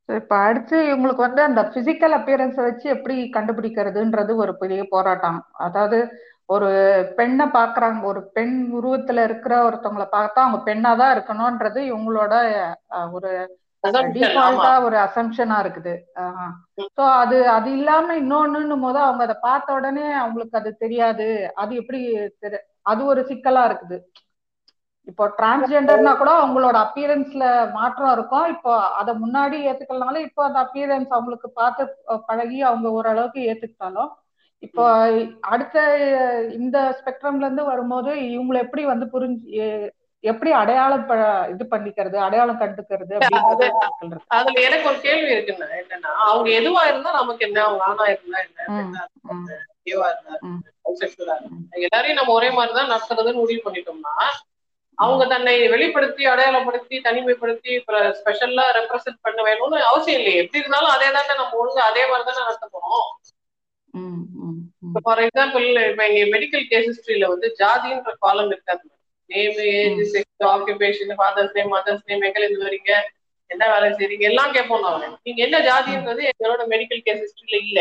இப்ப அடுத்து இவங்களுக்கு வந்து அந்த பிசிக்கல் அப்பியரன்ஸை வச்சு எப்படி கண்டுபிடிக்கிறதுன்றது ஒரு பெரிய போராட்டம். அதாவது ஒரு பெண்ணை பாக்குறாங்க ஒரு பெண் உருவத்துல இருக்கிற ஒருத்தவங்களை பார்த்தா அவங்க பெண்ணாதான் இருக்கணும்ன்றது இவங்களோட ஒரு டிஃபால்ட்டா ஒரு அசம்ஷனா இருக்குது. சோ அது அது இல்லாம இன்னொன்னும் போது அவங்க அதை பார்த்த உடனே அவங்களுக்கு அது தெரியாது. அது எப்படி அது ஒரு சிக்கலா இருக்குது. இப்போ டிரான்ஸ்ஜெண்டர்னா கூட அவங்களோட அப்பியரன்ஸ்ல மாற்றம் இருக்கும். இப்போ அதை முன்னாடி ஏத்துக்கலனாலும் இப்போ அந்த அப்பியரன்ஸ் அவங்களுக்கு பார்த்து பழகி அவங்க ஓரளவுக்கு ஏத்துக்கிட்டாலும் இப்போ அடுத்த இந்த ஸ்பெக்ட்ரம்ல இருந்து வரும்போது இவங்களை எப்படி வந்து புரிஞ்சு எப்படி அடையாளம் இது பண்ணிக்கிறது அடையாளம் கண்டுக்கிறது அதுல எனக்கு ஒரு கேள்வி இருக்குன்னா என்னன்னா அவங்க எதுவா இருந்தா நமக்கு என்ன அவங்க ஆணா இருந்தா என்ன எல்லாரையும் நம்ம ஒரே மாதிரிதான் நடத்துறதுன்னு முடிவு பண்ணிட்டோம்னா அவங்க தன்னை வெளிப்படுத்தி அடையாளப்படுத்தி தனிமைப்படுத்தி ஸ்பெஷல்லா ரெப்ரசென்ட் பண்ண வேணும்னு அவசியம் இல்லையே. எப்படி இருந்தாலும் அதே தானே நம்ம ஒழுங்கு அதே மாதிரி தானே நடத்த போறோம் ஃபார் எக்ஸாம்பிள் இப்ப எங்க மெடிக்கல் கேஸ் ஹிஸ்டரியில வந்து ஜாதின்ற காலம் இருக்காது name age sex occupation father's name mother's name எங்க இருந்து வரீங்க என்ன வேலை செய்றீங்க? எல்லாம் கேட்போம் நாங்க நீங்க என்ன ஜாதின்றது எங்களோட மெடிக்கல் கேஸ் ஹிஸ்டரியில இல்ல.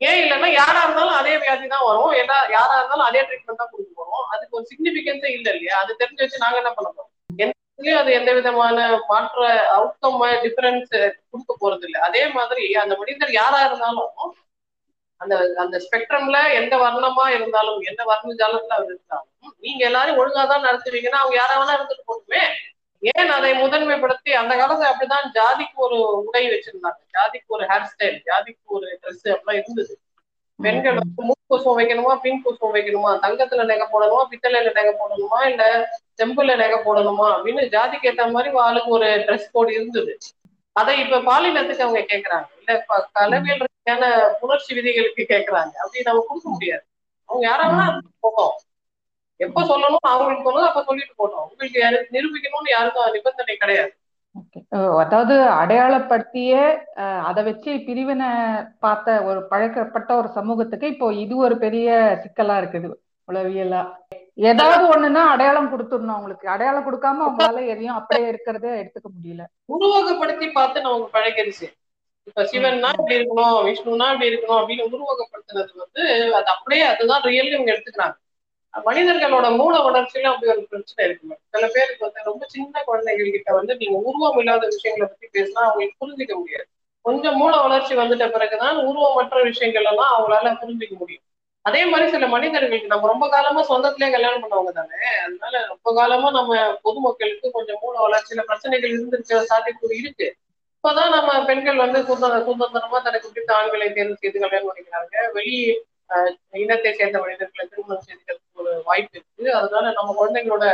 ஏன் இல்லைன்னா யாரா இருந்தாலும் அதே வியாதி தான் வரும். எல்லா யாரா இருந்தாலும் அதே ட்ரீட்மெண்ட் தான் கொடுக்க போறோம். அதுக்கு ஒரு சிக்னிபிகன்ஸே இல்ல இல்லையா? அது தெரிஞ்சு வச்சு நாங்க என்ன பண்ண போறோம்? எந்த அது எந்த விதமான மாற்ற அவுட்கம் டிஃபரன்ஸ் கொடுக்க போறது இல்லை அதே மாதிரி அந்த மனிதர் யாரா இருந்தாலும் அந்த அந்த ஸ்பெக்ட்ரம்ல எந்த வர்ணமா இருந்தாலும் எந்த வர்ண ஜாலத்துல அவர் இருந்தாலும் நீங்க எல்லாரும் ஒழுங்காதான் நடத்துவீங்கன்னா அவங்க யாரா வேணா இருந்துட்டு போட்டுமே ஏன் அதை முதன்மைப்படுத்தி அந்த காலத்துல அப்படிதான் ஜாதிக்கு ஒரு உடை வச்சிருந்தாங்க. ஜாதிக்கு ஒரு ஹேர் ஸ்டைல் ஜாதிக்கு ஒரு ட்ரெஸ் அப்படிலாம் இருந்தது. பெண்கள் வந்து மூக்கு வைக்கணுமா பின் குசுவம் வைக்கணுமா தங்கத்துல நெகை போடணுமா பித்தளையில நெகை போடணுமா இல்ல செம்புல நெகை போடணுமா அப்படின்னு ஜாதிக்கு ஏத்த மாதிரி ஆளுக்கு ஒரு ட்ரெஸ் கோட் இருந்தது. அதை இப்ப பாலினத்துக்கு அவங்க கேக்குறாங்க. இல்ல கலவியல் ரீதியான புணர்ச்சி விதிகளுக்கு கேக்குறாங்க. அப்படி நம்ம கொடுக்க முடியாது. அவங்க யாராவது போட்டோம் எப்ப சொல்லணும் அவங்களுக்கு தோணுது அப்ப சொல்லிட்டு போட்டோம் உங்களுக்கு யாரு நிரூபிக்கணும்னு யாருக்கும் நிபந்தனை கிடையாது. அதாவது அடையாளப்படுத்தியே அதை வச்சு பிரிவினை பார்த்த ஒரு பழக்கப்பட்ட ஒரு சமூகத்துக்கு இப்போ இது ஒரு பெரிய சிக்கலா இருக்குது. உளவியலா. ஏதாவது ஒண்ணுன்னா அடையாளம் கொடுத்துடணும் அவங்களுக்கு. அடையாளம் கொடுக்காம அவங்களால எதையும் அப்படியே இருக்கிறத எடுத்துக்க முடியல. உருவகப்படுத்தி பார்த்து நம்ம பழகிடுச்சு இப்ப சிவன்னா இப்படி இருக்கணும் விஷ்ணுனா இப்படி இருக்கணும் அப்படின்னு உருவகப்படுத்துனது வந்து அது அப்படியே அதுதான் ரியல் இவங்க எடுத்துக்கிறாங்க. மனிதர்களோட மூல வளர்ச்சியில அப்படி ஒரு பிரச்சனை இருக்கு சில பேருக்கு வந்து ரொம்ப சின்ன குழந்தைகள் கிட்ட வந்து நீங்க உருவம் இல்லாத விஷயங்களை பத்தி பேசினா அவங்களுக்கு புரிஞ்சுக்க முடியாது. கொஞ்சம் மூல வளர்ச்சி வந்துட்ட பிறகுதான் உருவமற்ற விஷயங்கள் எல்லாம் அவங்களால புரிஞ்சுக்க முடியும். அதே மாதிரி சில மனிதர்களுக்கு நம்ம ரொம்ப காலமா சொந்தத்திலே கல்யாணம் பண்ணவங்க தானே? அதனால ரொம்ப காலமா நம்ம பொதுமக்களுக்கு கொஞ்சம் மூல வளர்ச்சியில பிரச்சனைகள் இருந்திருக்க சாத்தியக்கூறு இருக்கு. இப்பதான் நம்ம பெண்கள் வந்து சுதந்திர சுதந்திரமா தனக்கு பிடித்த ஆண்களை தேர்வு செய்து கல்யாணம் பண்ணிக்கிறாங்க. வெளி இனத்தை சேர்ந்த மனிதர்களை திருமணம் செய்துக்கிறதுக்கு ஒரு வாய்ப்பு இருக்கு. அதனால நம்ம குழந்தைங்களோட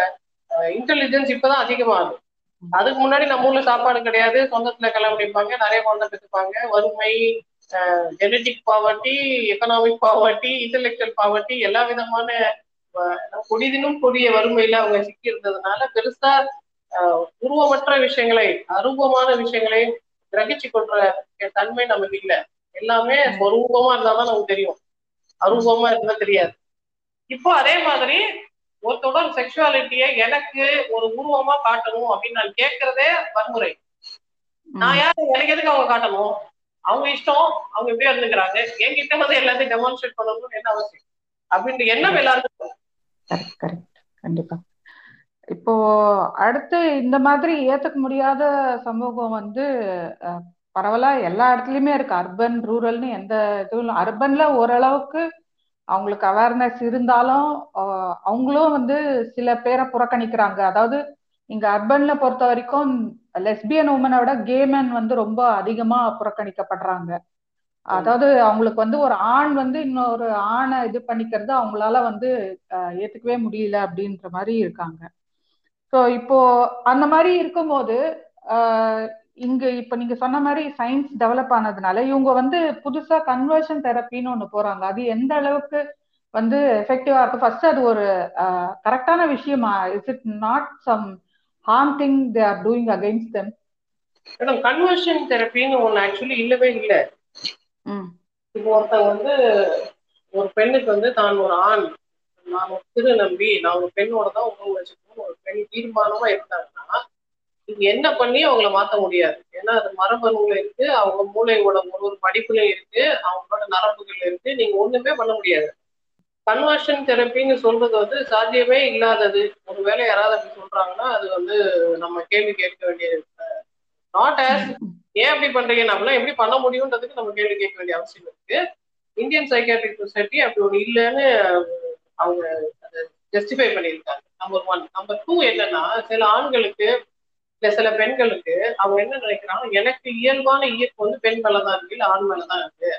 இன்டெலிஜென்ஸ் இப்பதான் அதிகமாகுது. அதுக்கு முன்னாடி நம்ம ஊர்ல சாப்பாடு கிடையாது. சொந்தத்துல கல்யாணம் பண்ணிப்பாங்க. நிறைய குழந்தை பெற்றுப்பாங்க வறுமை genetic poverty economic poverty intellectual poverty எல்லா விதமான கொடிதினும் கொடிய வறுமையில அவங்க சிக்கி இருந்ததுனால பெருசா உருவமற்ற விஷயங்களை அரூபமான விஷயங்களை கிரகிச்சு கொள்ற தன்மை நமக்கு இல்ல. எல்லாமே ஸ்வரூபமா இருந்தாதான் நமக்கு தெரியும். அரூபமா இருந்தா தெரியாது. இப்போ அதே மாதிரி ஒருத்தரோட செக்ஷுவாலிட்டியை எனக்கு ஒரு உருவமா காட்டணும் அப்படின்னு நான் கேட்கறதே வன்முறை. நான் யாரு? எனக்கு எதுக்கு அவங்க காட்டணும்? அவங்க இஷ்டம் அவங்க எப்படியோ இருந்துக்கிறாங்க. என்கிட்ட வந்து எல்லாத்தையும் டெமான்ஸ்ட்ரேட் பண்ணணும்னு என்ன அவசியம்? அப்படின்ற எண்ணம் எல்லாருக்கும் கரெக்ட் கரெக்ட் கண்டிப்பா. இப்போ அடுத்து இந்த மாதிரி ஏத்துக்க முடியாத சமூகம் வந்து பரவலா எல்லா இடத்துலயுமே இருக்கு. அர்பன் ரூரல்னு எந்த இதுவும் அர்பன்ல ஓரளவுக்கு அவங்களுக்கு அவேர்னஸ் இருந்தாலும் அவங்களும் வந்து சில பேரை புறக்கணிக்கிறாங்க. அதாவது இங்க அர்பன்ல பொறுத்த வரைக்கும் லெஸ்பியன் உமனை விட கேமன் வந்து ரொம்ப அதிகமா புறக்கணிக்கப்படுறாங்க. அதாவது அவங்களுக்கு வந்து ஒரு ஆண் வந்து இன்னொரு ஆணை இது பண்ணிக்கிறது அவங்களால வந்து ஏத்துக்கவே முடியல அப்படின்ற மாதிரி இருக்காங்க. ஸோ இப்போ அந்த மாதிரி இருக்கும்போது இங்க இப்ப நீங்க சொன்ன மாதிரி சயின்ஸ் டெவலப் ஆனதுனால இவங்க வந்து புதுசா கன்வர்ஷன் தெரப்பின்னு ஒண்ணு போறாங்க. அது எந்த அளவுக்கு வந்து எஃபெக்டிவா இருக்கு? ஃபர்ஸ்ட் அது ஒரு கரெக்டான விஷயமா? Is it not some harm thing they are doing against them madam conversion தெரப்பின்னு ஒண்ணு ஆக்சுவலி இல்லவே இல்லை. இப்போ ஒருத்தங்க வந்து ஒரு பெண்ணுக்கு வந்து தான் ஒரு ஆண். நான் ஒரு திரு நம்பி நான் ஒரு பெண்ணோட தான் உறவு வச்சுக்கணும். ஒரு பெண் தீர்மானமா இருந்தாங்கன்னா நீங்க என்ன பண்ணி அவங்கள மாத்த முடியாது. ஏன்னா அது மரபணுல இருக்கு. அவங்க மூளையோட ஒரு ஒரு படிப்புல இருக்கு. அவங்களோட நரம்புகள் இருக்கு. நீங்க ஒண்ணுமே பண்ண முடியாது. கன்வர்ஷன் தெரப்பின்னு சொல்றது வந்து சாத்தியமே இல்லாதது. ஒருவேளை யாராவது அப்படி சொல்றாங்கன்னா அது வந்து நம்ம கேள்வி கேட்க வேண்டியது. நாட் ஆஸ் ஏன் அப்படி பண்றீங்க? நம்மளாம் எப்படி பண்ண முடியும்ன்றதுக்கு நம்ம கேள்வி கேட்க வேண்டிய அவசியம் இருக்கு. இந்தியன் சைக்காட்ரிக் சொசைட்டி அப்படி ஒன்று இல்லைன்னு அவங்க அதை ஜஸ்டிஃபை பண்ணியிருக்காங்க. நம்பர் ஒன் நம்பர் டூ என்னன்னா சில ஆண்களுக்கு இல்ல சில பெண்களுக்கு அவங்க என்ன நினைக்கிறாங்க எனக்கு இயல்பான ஈர்ப்பு வந்து பெண் மேலதான் இருக்கு இல்ல ஆண் மேலதான் இருக்கு.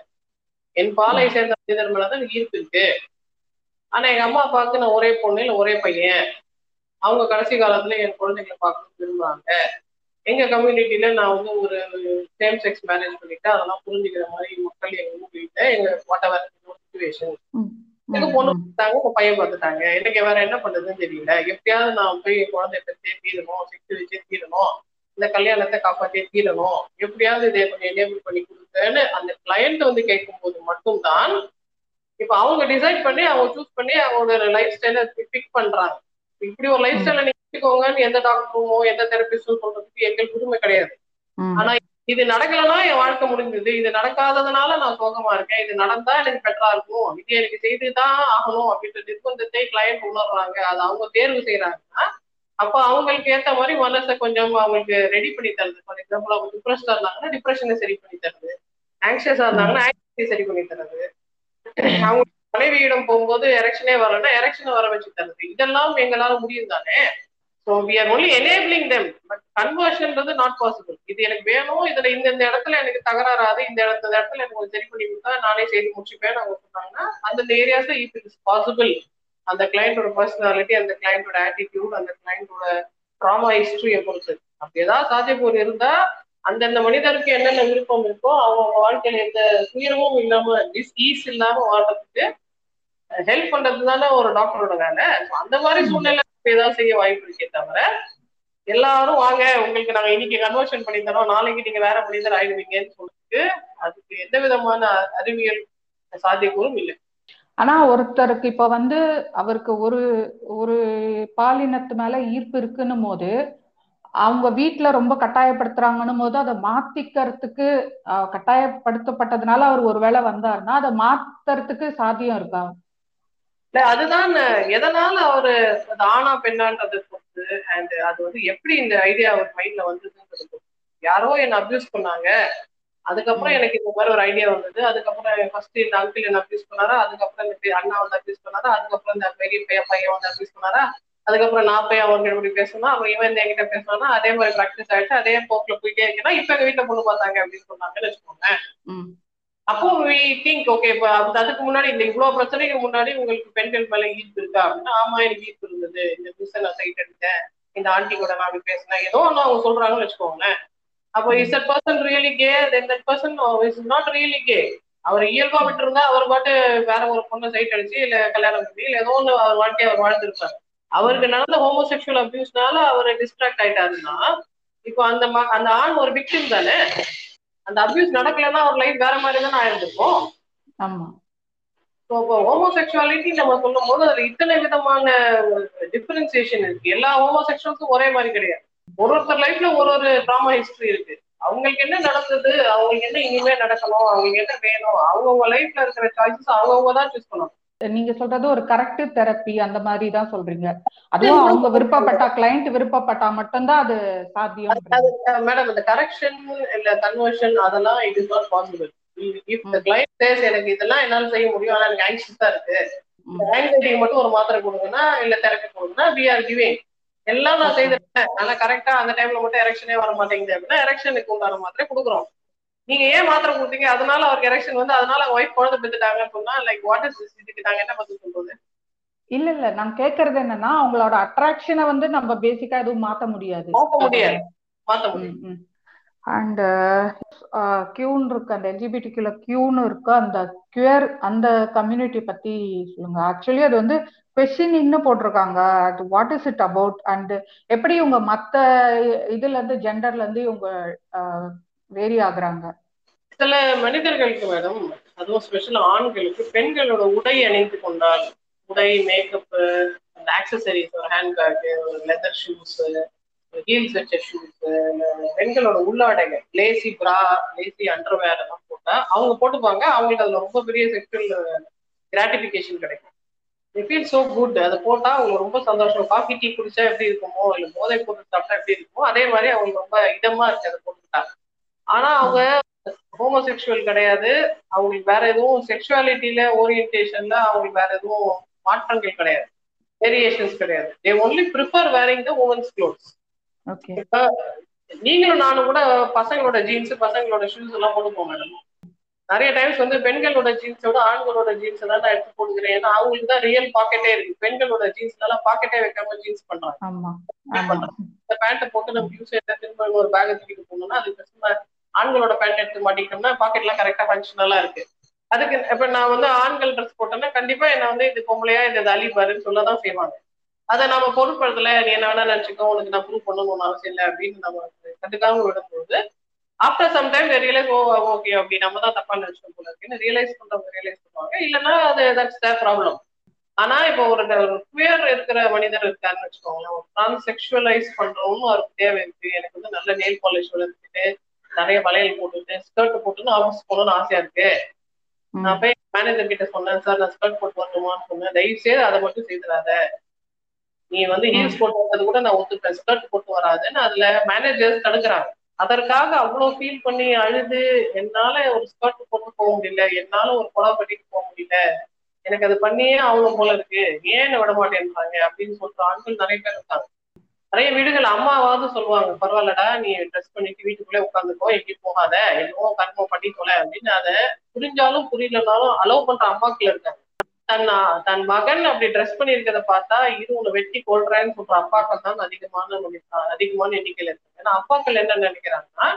என் பாலை சேர்ந்த மனிதர் மேலதான் ஈர்ப்பு இருக்கு. ஆனா எங்க அம்மா அப்பாவுக்கு நான் ஒரே பொண்ணு இல்ல ஒரே பையன். அவங்க கடைசி காலத்துல என் குழந்தைங்களை பார்க்க விரும்புறாங்க. எங்க கம்யூனிட்டியில நான் வந்து ஒரு சேம் செக்ஸ் மேரேஜ் பண்ணிட்டு அதெல்லாம் புரிஞ்சுக்கிற மாதிரி மக்கள் எங்க ஊர்ல எங்க வாட் எவர் சுச்சுவேஷன் எங்க பொண்ணு பார்த்தாங்க உங்க பையன் பார்த்துட்டாங்க. எனக்கு வேற என்ன பண்றதுன்னு தெரியல. எப்படியாவது நான் போய் என் குழந்தைய பத்தி தீரணும் செக்ஸ் வச்சே தீரணும் இந்த கல்யாணத்தை காப்பாற்றியே தீரணும். எப்படியாவது இதை கொஞ்சம் எனேபிள் பண்ணி கொடுத்தேன்னு அந்த கிளையண்ட் வந்து கேட்கும்போது மட்டும்தான் இப்ப அவங்க டிசைட் பண்ணி அவங்க சூஸ் பண்ணி அவங்களோட லைஃப் ஸ்டைலை பிக் பண்றாங்க. இப்படி ஒரு லைஃப் ஸ்டைலை நீங்க வச்சுக்கோங்கன்னு எந்த டாக்டருமோ எந்த தெரபிஸ்டும் சொல்றதுக்கு எங்களுக்கு உரிமை கிடையாது. ஆனா இது நடக்கலன்னா என் வாழ்க்கை முடிஞ்சது. இது நடக்காததுனால நான் சோகமா இருக்கேன். இது நடந்தா எனக்கு பெட்டரா இருக்கும். இது எனக்கு செய்துதான் ஆகணும் அப்படின்ற நிர்பந்தத்தை கிளையண்ட் உணர்றாங்க. அதை அவங்க தேர்வு செய்யறாங்கன்னா அப்ப அவங்களுக்கு ஏத்த மாதிரி மனசை கொஞ்சம் அவங்களுக்கு ரெடி பண்ணி தருது. ஃபார் எக்ஸாம்பிள் அவங்க டிப்ரெஷனா இருந்தாங்கன்னா டிப்ரெஷனை சரி பண்ணி தருது. ஆங்ஷியஸா இருந்தாங்கன்னா ஆங்ஷியஸை சரி பண்ணி தருது. அவங்க மனைவியிடம் போகும்போது எரெக்ஷனே வரலன்னா எரெக்ஷனை வர வச்சு தருது இதெல்லாம் எங்களால முடியும் தானே? So we are only enabling them but கன்வர்ஷன்றது not possible இது எனக்கு வேணும் இதுல இந்த இந்த இடத்துல எனக்கு தகராறாது இந்த இடத்துல இந்த இடத்துல எனக்கு கொஞ்சம் சரி பண்ணி கொடுத்தா நானே செய்து முடிச்சுப்பேன் அவங்க சொன்னாங்கன்னா அந்தந்த ஏரியாஸ்ல இஃப் இட் இஸ் பாசிபிள் அந்த கிளைண்டோட பர்சனாலிட்டி அந்த கிளைண்டோட ஆட்டிடியூட் அந்த கிளைண்டோட ட்ராமா ஹிஸ்டரியை பொறுத்து. அப்படி ஏதாவது சாத்தியப்பூர் இருந்தா அந்தந்த மனிதருக்கு என்னென்ன விருப்பம் இருக்கோ அவங்க வாழ்க்கையில எந்த துயரமும் இல்லாம ஈஸ் இல்லாம வாழ்றதுக்கு ஹெல்ப் பண்றது தானே ஒரு டாக்டரோட வேலை. அந்த மாதிரி சூழ்நிலை ஏதாவது செய்ய வாய்ப்பு இருக்கே தவிர எல்லாரும் வாங்க உங்களுக்கு நாங்க இன்னைக்கு கன்வர்ஷன் பண்ணி தரோம் நாளைக்கு நீங்க வேற மனிதர் ஆயிடுவீங்கன்னு சொல்லிட்டு அதுக்கு எந்த விதமான அறிவியல் சாத்தியக்கூறும் இல்லை. ஆனா ஒருத்தருக்கு இப்ப வந்து அவருக்கு ஒரு ஒரு பாலினத்து மேல ஈர்ப்பு இருக்குன்னும் போது அவங்க வீட்டுல ரொம்ப கட்டாயப்படுத்துறாங்கன்னும் போது அதை மாத்திக்கிறதுக்கு கட்டாயப்படுத்தப்பட்டதுனால அவர் ஒரு வேளை வந்தாருன்னா அதை மாத்துறதுக்கு சாத்தியம் இருக்கா? இல்ல அதுதான் எதனால அவரு அது ஆணா பெண்ணான்றது பொறுத்து அண்ட் அது வந்து எப்படி இந்த ஐடியா அவர் மைண்ட்ல வந்ததுன்றது யாரோ என்ன அபியூஸ் பண்ணாங்க அதுக்கப்புறம் எனக்கு இந்த மாதிரி ஒரு ஐடியா வந்தது அதுக்கப்புறம் ஃபர்ஸ்ட் இந்த அங்கிள் என்ன அப்யூஸ் பண்ணாரா அதுக்கப்புறம் இந்த அண்ணா வந்து அப்யூஸ் பண்ணாரா அதுக்கப்புறம் இந்த பெரிய பையன் பையன் வந்து அப்யூஸ் பண்ணாரா அதுக்கப்புறம் நான் போய் அவங்க இப்படி பேசணும்? அப்புறம் இவன் இந்த என்கிட்ட பேசினா அதே மாதிரி ப்ராக்டிஸ் ஆயிடுச்சு அதே போக்குல போயிட்டே இருக்கேன்னா இப்ப எங்க வீட்டுல பொண்ணு பார்த்தாங்க அப்படின்னு சொன்னாங்கன்னு வச்சுக்கோங்க ம். அப்போ வி திங்க் ஓகே இப்போ அது- அதுக்கு முன்னாடி இந்த இவ்வளவு பிரச்சனைக்கு முன்னாடி உங்களுக்கு பெண்கள் மேல ஈர்ப்பு இருக்கா அப்படின்னா ஆமா எனக்கு ஈர்ப்பு இருந்தது. இந்த புதுசை நான் சைட் எடுத்தேன். இந்த ஆண்டி கூட நான் அப்படி பேசினேன். ஏதோ ஒன்று அவங்க சொல்றாங்கன்னு வச்சுக்கோங்களேன். அப்போ is that person really gay then that person is not really gay அவர் இயல்பா விட்டுருந்தா அவர் பாட்டு வேற ஒரு பொண்ணை சைட் அடிச்சு இல்ல கல்யாணம் பண்ணி இல்ல ஏதோ ஒன்று அவர் வாழ்க்கையை அவர் வாழ்ந்துருப்பார். அவருக்கு நடந்த ஹோமோசெக்சுவல் அபியூஸ்னால அவர் டிஸ்ட்ராக்ட் ஆயிட்டாருன்னா இப்போ அந்த அந்த ஆண் ஒரு விக்டிம் தானே? அந்த அபியூஸ் நடக்கலைன்னா அவர் லைஃப் வேற மாதிரி தானே ஆயிருந்திருக்கும்? ஆமா. ஹோமோசெக்சுவாலிட்டி நம்ம சொல்லும் போது அதுல இத்தனை விதமான டிஃபரன்சியேஷன் இருக்கு. எல்லா ஹோமோசெக்சுவல்ஸும் ஒரே மாதிரி கிடையாது. ஒரு ஒருத்தர் லைஃப்ல ஒரு ஒரு ட்ராமா ஹிஸ்டரி இருக்கு. அவங்களுக்கு என்ன நடந்தது? அவங்களுக்கு என்ன இனிமே நடக்கணும்? அவங்களுக்கு என்ன வேணும்? அவங்கவுங்க லைஃப்ல இருக்கிற சாய்ஸஸ் அவங்கவுங்க தான் சூஸ் பண்ணணும். நீங்க சொல்றது ஒரு கரெக்டிவ் தெரப்பி அந்த மாதிரி தான் சொல்றீங்க அதுவும் அவங்க விருப்பப்பட்டா கிளைண்ட் விருப்பப்பட்டா மட்டும்தான் அது சாத்தியம் மேடம் இந்த கரெக்ஷன் இல்ல கன்வர்ஷன் அதெல்லாம் it is not possible if the client says எனக்கு இதெல்லாம் என்னால செய்ய முடியும் ஆனா எனக்கு ஆங்ஷியஸா இருக்கு. ஆங்ஸைட்டிக்கு மட்டும் ஒரு மாத்திரை கொடுங்கன்னா இல்ல தெரப்பி கொடுங்கன்னா வி ஆர் கிவிங் எல்லாம் நான் செய்திருக்கேன். ஆனா கரெக்டா அந்த டைம்ல மட்டும் எரெக்ஷனே வர மாட்டேங்குது அப்படின்னா எரெக்ஷனுக்கு உண்டான மாத்திரை கொடுக்குறோம். நீங்க ஏன் மாத்திரை கொடுத்தீங்க? அதனால அவருக்கு எரெக்ஷன் வந்து அதனால ஒய்ஃப் குழந்தை பெற்றுட்டாங்கன்னு சொன்னா லைக் வாட் இஸ் இதுக்கு நாங்க என்ன பதில் சொல்றது? இல்ல இல்ல. நான் கேக்குறது என்னன்னா அவங்களோட அட்ராக்ஷனை வந்து நம்ம பேசிக்கா எதுவும் மாத்த முடியாது. மாத்த முடியாது. மாத்த முடியும் அண்ட் கியூன் இருக்கு. அந்த எல்ஜிபிடிக்குள்ள கியூன்னு இருக்கு. அந்த கியூர் அந்த கம்யூனிட்டி பத்தி சொல்லுங்க. ஆக்சுவலி அது வந்து கொஸ்டினிங்னு போட்டிருக்காங்க. அது what is it about and எப்படி இவங்க மத்த இதுல இருந்து ஜெண்டர்ல இருந்து இவங்க வேரி ஆகுறாங்க. சில மனிதர்களுக்கு மேடம் அதுவும் ஸ்பெஷல் ஆண்களுக்கு பெண்களோட உடை அணிந்து கொண்டால் உடை மேக்கப் அந்த ஆக்சசரிஸ் ஒரு ஹேண்ட்பேக் ஒரு லெதர் ஷூஸ் ஹீல்ஸ் வச்ச ஷூஸ் பெண்களோட உள்ளாடைகள் லேசி பிரா லேசி அண்டர்வேர் எல்லாம் போட்டா அவங்க போட்டுப்பாங்க அவங்களுக்கு அதுல ரொம்ப பெரிய செக்ஷுவல் கிராட்டிபிகேஷன் கிடைக்கும். ஃபீல் சோ குட் அதை போட்டா அவங்க ரொம்ப சந்தோஷம். காஃபி டீ குடிச்சா எப்படி இருக்குமோ இல்ல போதை போட்டு சாப்பிட்டா எப்படி இருக்குமோ அதே மாதிரி அவங்க ரொம்ப இதமா இருக்கு அதை போட்டுட்டாங்க ஆனா அவங்க ஹோமோசெக்சுவல் கிடையாது. அவங்களுக்கு வேற எதுவும் செக்ஷுவாலிட்டியில ஓரியன்டேஷன்ல அவங்களுக்கு வேற எதுவும் மாற்றங்கள் கிடையாது. வேரியேஷன்ஸ் கிடையாது. They only prefer wearing the women's clothes நீங்களும் நானும் கூட பசங்களோட ஜீன்ஸ் பசங்களோட ஷூஸ் எல்லாம் போட்டுப்போம் மேடம் நிறைய டைம்ஸ் வந்து பெண்களோட ஜீன்ஸோட ஆண்களோட ஜீன்ஸ் தான் நான் எடுத்து போட்டுக்கிறேன். ஏன்னா அவங்களுக்கு தான் ரியல் பாக்கெட்டே இருக்கு. பெண்களோட ஜீன்ஸ் எல்லாம் பாக்கெட்டே வைக்காம ஜீன்ஸ் பண்றாங்க. இந்த பேண்ட்டை போட்டு நம்ம யூஸ் திரும்ப ஒரு பேக் தூக்கிட்டு போனோம்னா அது பிரச்சனை ஆண்களோட பேண்ட் எடுத்து மாட்டிக்கிட்டோம்னா பாக்கெட்லாம் கரெக்டா ஃபங்க்ஷனலா இருக்கு. அதுக்கு இப்ப நான் வந்து ஆண்கள் ட்ரெஸ் போட்டேன்னா கண்டிப்பா என்ன வந்து இது பொம்பளையா இந்த தலி பாருன்னு சொல்லதான் செய்வாங்க. அதை நம்ம பொருட்படுத்தல நீ என்ன வேணா நினைச்சுக்கோ உனக்கு நான் ப்ரூவ் பண்ணணும்னு அவசியம் இல்லை அப்படின்னு நம்ம கண்டுக்காம விடும்போது after some time realise oh okay அப்படி நம்ம தான் தப்பா நினைச்சோம் போல இருக்குன்னு ரியலைஸ் பண்றவங்க ரியலைஸ் பண்ணுவாங்க. இல்லைன்னா அது தட்ஸ் த ப்ராப்ளம் ஆனா இப்போ ஒரு குயர் இருக்கிற மனிதர் இருக்காருன்னு வச்சுக்கோங்களேன் ஒரு செக்ஷுவலைஸ் பண்றவங்க அவருக்கு தேவை இருக்கு எனக்கு வந்து நல்ல நெயில் பாலிஷ் வளர்ந்துட்டு நிறைய வளையல் போட்டுட்டு ஸ்கர்ட் போட்டுன்னு ஆஃபீஸ் போகணும்னு ஆசையா இருக்கு. நான் போய் மேனேஜர் கிட்ட சொன்னேன் சார் நான் ஸ்கர்ட் போட்டு வரணுமான்னு சொன்னேன். தயவு செய்து அதை மட்டும் செய்துடாத நீ வந்து ஹீல்ஸ் போட்டு வந்தது கூட நான் ஒத்துப்பேன். ஸ்கர்ட் போட்டு வராதுன்னு அதுல மேனேஜர்ஸ் தடுக்கிறாங்க. அதற்காக அவ்வளவு ஃபீல் பண்ணி அழுது என்னால ஒரு ஸ்கர்ட் போட்டு போக முடியல என்னால ஒரு புடவை கட்டிட்டு போக முடியல. எனக்கு அது பண்ணியே ஆகணும் போல இருக்கு. ஏன் விட மாட்டேன்றாங்க? அப்படின்னு சொல்ற ஆண்கள் நிறைய பேர் இருக்காங்க. நிறைய வீடுகள் அம்மாவாவது சொல்லுவாங்க பரவாயில்லடா நீ ட்ரெஸ் பண்ணிட்டு வீட்டுக்குள்ளே உட்காந்துக்கோ எங்கேயும் போகாத என்னவோ கர்மம் பண்ணி தொலை அப்படின்னு அதை புரிஞ்சாலும் புரியலனாலும் அலோவ் பண்ற அம்மாக்கள் இருக்காங்க. தன் தன் மகன் அப்படி ட்ரெஸ் பண்ணியிருக்கிறத பார்த்தா இது உன்னை வெட்டி கொள்றேன்னு சொல்ற அப்பாக்கள் தான் அதிகமான அதிகமான எண்ணிக்கையில இருக்கு ஏன்னா அப்பாக்கள் என்ன நினைக்கிறாங்கன்னா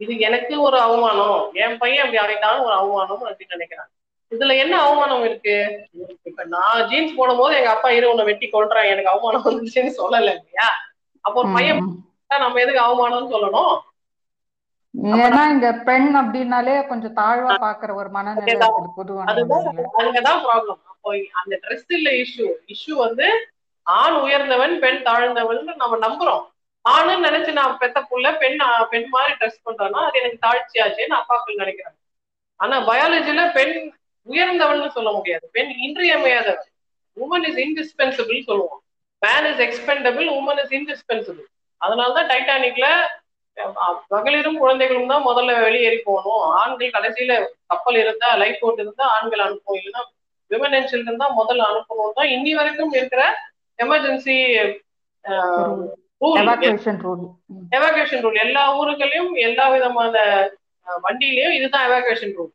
இது எனக்கு ஒரு அவமானம் என் பையன் அப்படி ஆகிட்டாலும் ஒரு அவமானம் அப்படின்னு நினைக்கிறாங்க. இதுல என்ன அவமானம் இருக்கு? இப்ப நான் ஜீன்ஸ் போடும் போது எங்க அப்பா இரு உன்னை வெட்டி கொள்றேன் எனக்கு அவமானம் வந்துச்சுன்னு சொல்லல இல்லையா? அப்போ ஒரு பையன் நம்ம எதுக்கு அவமானம்னு சொல்லணும்? ஏன்னா இங்க பெண் அப்படின்னாலே கொஞ்சம் தாழ்வா பாக்குற ஒரு மனநிலை அங்கதான் ப்ராப்ளம் அப்போ அந்த ட்ரெஸ் இல்ல இஷ்யூ இஷ்யூ வந்து ஆண் உயர்ந்தவன் பெண் தாழ்ந்தவன் நம்ம நம்புறோம். ஆணுன்னு நினைச்சு நான் பெத்த புள்ள பெண் பெண் மாதிரி ட்ரெஸ் பண்றேன்னா அது எனக்கு தாழ்ச்சி ஆச்சுன்னு அப்பாக்கள் நினைக்கிறாங்க. ஆனா பயாலஜில பெண் உயர்ந்தவன் சொல்ல முடியாது. பெண் இன்றியமையாதவன் உமன் இஸ் இன்டிஸ்பென்சிபிள் சொல்லுவோம். Man is expendable woman is indispensable அதனாலதான் டைட்டானிக்ல மகளிரும் குழந்தைகளும் தான் முதல்ல வெளியேறி போகணும். ஆண்கள் கடைசியில கப்பல் இருந்தா லைஃப் போட் இருந்தா ஆண்கள் அனுப்பணும். இல்லைன்னா விமன் அண்ட் சில்ட்ரன் தான் முதல்ல அனுப்பணும். தான் இன்னி வரைக்கும் இருக்கிற எமர்ஜென்சி எவாக்குவேஷன் ரூல் எல்லா ஊருகளையும் எல்லா விதமான வண்டியிலயும் இதுதான் எவாகுவேஷன் ரூல்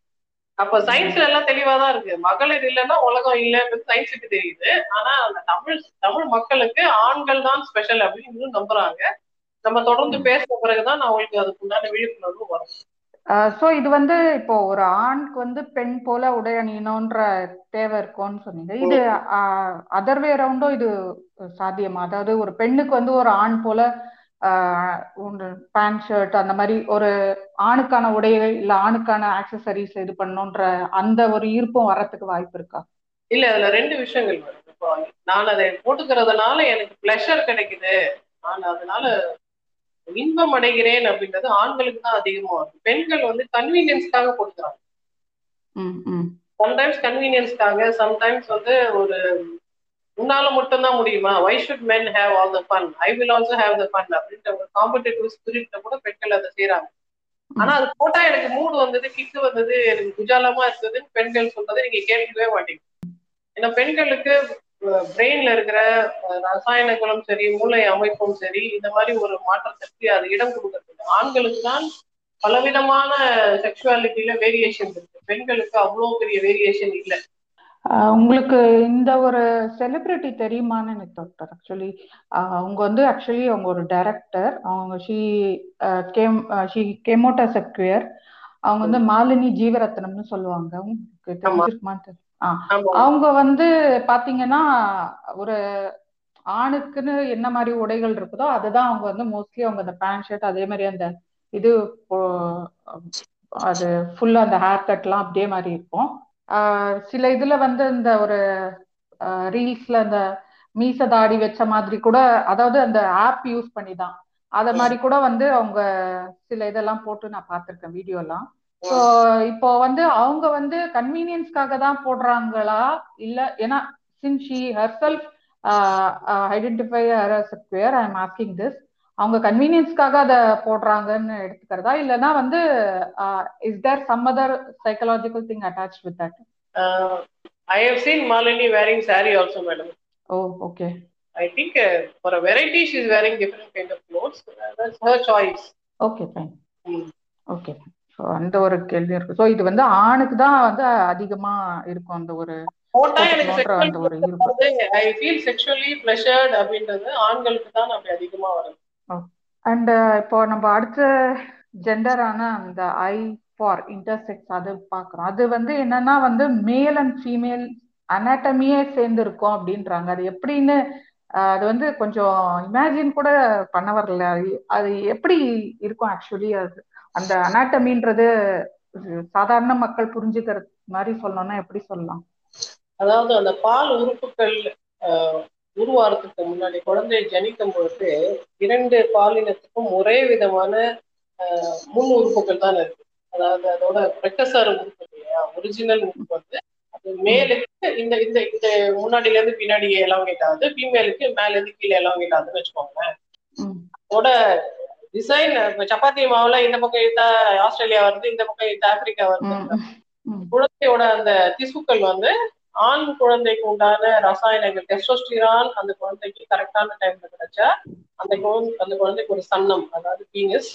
அப்ப சயின்ஸ்ல எல்லாம் தெளிவா தான் இருக்கு. மகளிர் இல்லைன்னா உலகம் இல்லைன்றது சயின்ஸுக்கு தெரியுது. ஆனா அந்த தமிழ் தமிழ் மக்களுக்கு ஆண்கள் தான் ஸ்பெஷல் அப்படின்னு இன்னும் நம்புறாங்க. நம்ம தொடர்ந்து பேசின பிறகுதான் நான் உங்களுக்கு அதுக்கு உண்டான விழிப்புணர்வு வரும். ஸோ இது வந்து இப்போ ஒரு ஆணுக்கு வந்து பெண் போல உடை அணியணுன்ற தேவை இருக்கும்னு சொன்னீங்க. இது அதர் வே ரவுண்டும் இது சாத்தியமா? அதாவது ஒரு பெண்ணுக்கு வந்து ஒரு ஆண் போல பேண்ட் ஷர்ட் அந்த மாதிரி ஒரு ஆணுக்கான உடைகள் இல்ல ஆணுக்கான ஆக்சசரிஸ் இது பண்ணணுன்ற அந்த ஒரு ஈர்ப்பும் வர்றதுக்கு வாய்ப்பு இருக்கா? இல்ல அதுல ரெண்டு விஷயங்கள் வருது. இப்போ நான் அதை போட்டுக்கிறதுனால எனக்கு பிளஷர் கிடைக்குது. நான் அதனால இன்பம் அடைகிறேன் அப்படின்றது ஆண்களுக்கு தான் அதிகமா வரும் பெண்கள் வந்து கன்வீனியன்ஸ்க்காக போட்டுக்கிறாங்க. சம்டைம்ஸ் கன்வீனியன்ஸ்க்காக சம்டைம்ஸ் வந்து ஒரு உன்னால மட்டும்தான் முடியுமா? Why should men have all the fun I will also have the fun அப்படின்ற ஒரு காம்படிட்டிவ் ஸ்பிரிட்ல கூட பெண்கள் அதை செய்யறாங்க ஆனா அது போட்டா எனக்கு மூடு வந்தது கிக்கு வந்தது எனக்கு குஜாலமா இருந்ததுன்னு பெண்கள் சொல்றதை நீங்க கேட்கவே மாட்டீங்க. ஏன்னா பெண்களுக்கு பிரெயின்ல இருக்கிற ரசாயனங்களும் சரி மூளை அமைப்பும் சரி இந்த மாதிரி ஒரு மாற்றத்திற்கு அது இடம் கொடுக்கறது ஆண்களுக்கு தான் பலவிதமான செக்ஷுவாலிட்டியில வேரியேஷன் இருக்கு. பெண்களுக்கு அவ்வளவு பெரிய வேரியேஷன் இல்லை. உங்களுக்கு இந்த ஒரு செலிபிரிட்டி தெரியுமான்னு எனக்கு டாக்டர் ஆக்சுவலி அவங்க வந்து ஆக்சுவலி அவங்க ஒரு டைரக்டர் அவங்க ஷீ கேம் ஷீ கேமோட்டா செக்வியர் அவங்க வந்து மாலினி ஜீவரத்னம்னு சொல்லுவாங்க. உங்களுக்கு தெரிஞ்சிருக்குமான்னு அவங்க வந்து பாத்தீங்கன்னா ஒரு ஆணுக்குன்னு என்ன மாதிரி உடைகள் இருக்குதோ அதுதான் அவங்க வந்து மோஸ்ட்லி அவங்க அந்த பேண்ட் ஷர்ட் அதே மாதிரி அந்த இது அது ஃபுல்லா அந்த ஹேர் கட்லாம் அப்படியே மாதிரி இருக்கும். சில இதுல வந்து இந்த ஒரு ரீல்ஸ்ல இந்த மீச தாடி வச்ச மாதிரி கூட அதாவது அந்த ஆப் யூஸ் பண்ணி தான் அத மாதிரி கூட வந்து அவங்க சில இதெல்லாம் போட்டு நான் பார்த்திருக்கேன் வீடியோ எல்லாம். ஸோ இப்போ வந்து அவங்க வந்து கன்வீனியன்ஸ்க்காக தான் போடுறாங்களா? இல்ல ஏன்னா since she herself identify her square I am asking this அவங்க கன்வீனியன்ஸ்க்காக அதை போடுறாங்கன்னு எடுத்துக்கிறதா? இல்லைன்னா வந்து is there some other psychological thing attach with that I have seen Malini wearing sari also madam oh okay I think for a variety she is wearing different kind of clothes that's her choice okay fine okay so அந்த ஒரு கேள்வி இருக்கு. So இது வந்து ஆணுக்கு தான் வந்து அதிகமா இருக்கும் அந்த ஒரு போட்டா எனக்கு ஐ ஃபீல் செக்ஷுவலி ப்ளஷர்ட் அப்படின்றது ஆண்களுக்கு தான் அப்படி அதிகமா வருது அண்ட் uh, இப்போ நம்ம அடுத்த ஜெண்டரான அந்த ஐ ஃபார் இன்டர்செக்ஸ் அது பாக்குறோம் அது வந்து என்னன்னா வந்து மேல் அண்ட் ஃபீமேல் அனாட்டமியே சேர்ந்து இருக்கும் அப்படின்றாங்க. அது எப்படின்னு அது வந்து கொஞ்சம் இமேஜின் கூட பண்ண வரல. அது எப்படி இருக்கும் ஆக்சுவலி அது? அந்த அனாட்டமின்றது சாதாரண மக்கள் புரிஞ்சுக்கிற மாதிரி சொல்லணும்னா எப்படி சொல்லலாம்? அதாவது அந்த பால் உறுப்புகள் உருவாறதுக்கு முன்னாடி குழந்தையை ஜனிக்கும் பொழுது இரண்டு பாலினத்துக்கும் ஒரே விதமான முன் உறுப்புகள் தான் இருக்கு. அதாவது அதோட பிரக்கசார உறுப்பு இல்லையா? ஒரிஜினல் உறுப்பு வந்து அது மேலுக்கு இந்த இந்த இந்த முன்னாடில இருந்து பின்னாடி எலாங்கேட் ஆகுது ஃபீமேலுக்கு மேல இருந்து கீழே எலாங்கேட் ஆகுதுன்னு வச்சுக்கோங்களேன். அதோட டிசைன் சப்பாத்தி மாவுல இந்த பக்கம் இழுத்தா ஆஸ்திரேலியா வருது இந்த பக்கம் இழுத்தா ஆப்பிரிக்கா வருது. குழந்தையோட அந்த திசுக்கள் வந்து ஆண் குழந்தைக்கு உண்டான ரசாயனங்கள் டெஸ்டோஸ்டிரான் அந்த குழந்தைக்கு கரெக்டான டைம்ல கிடைச்சா அந்த குழந்தை அந்த குழந்தைக்கு ஒரு சன்னம் அதாவது பீனஸ்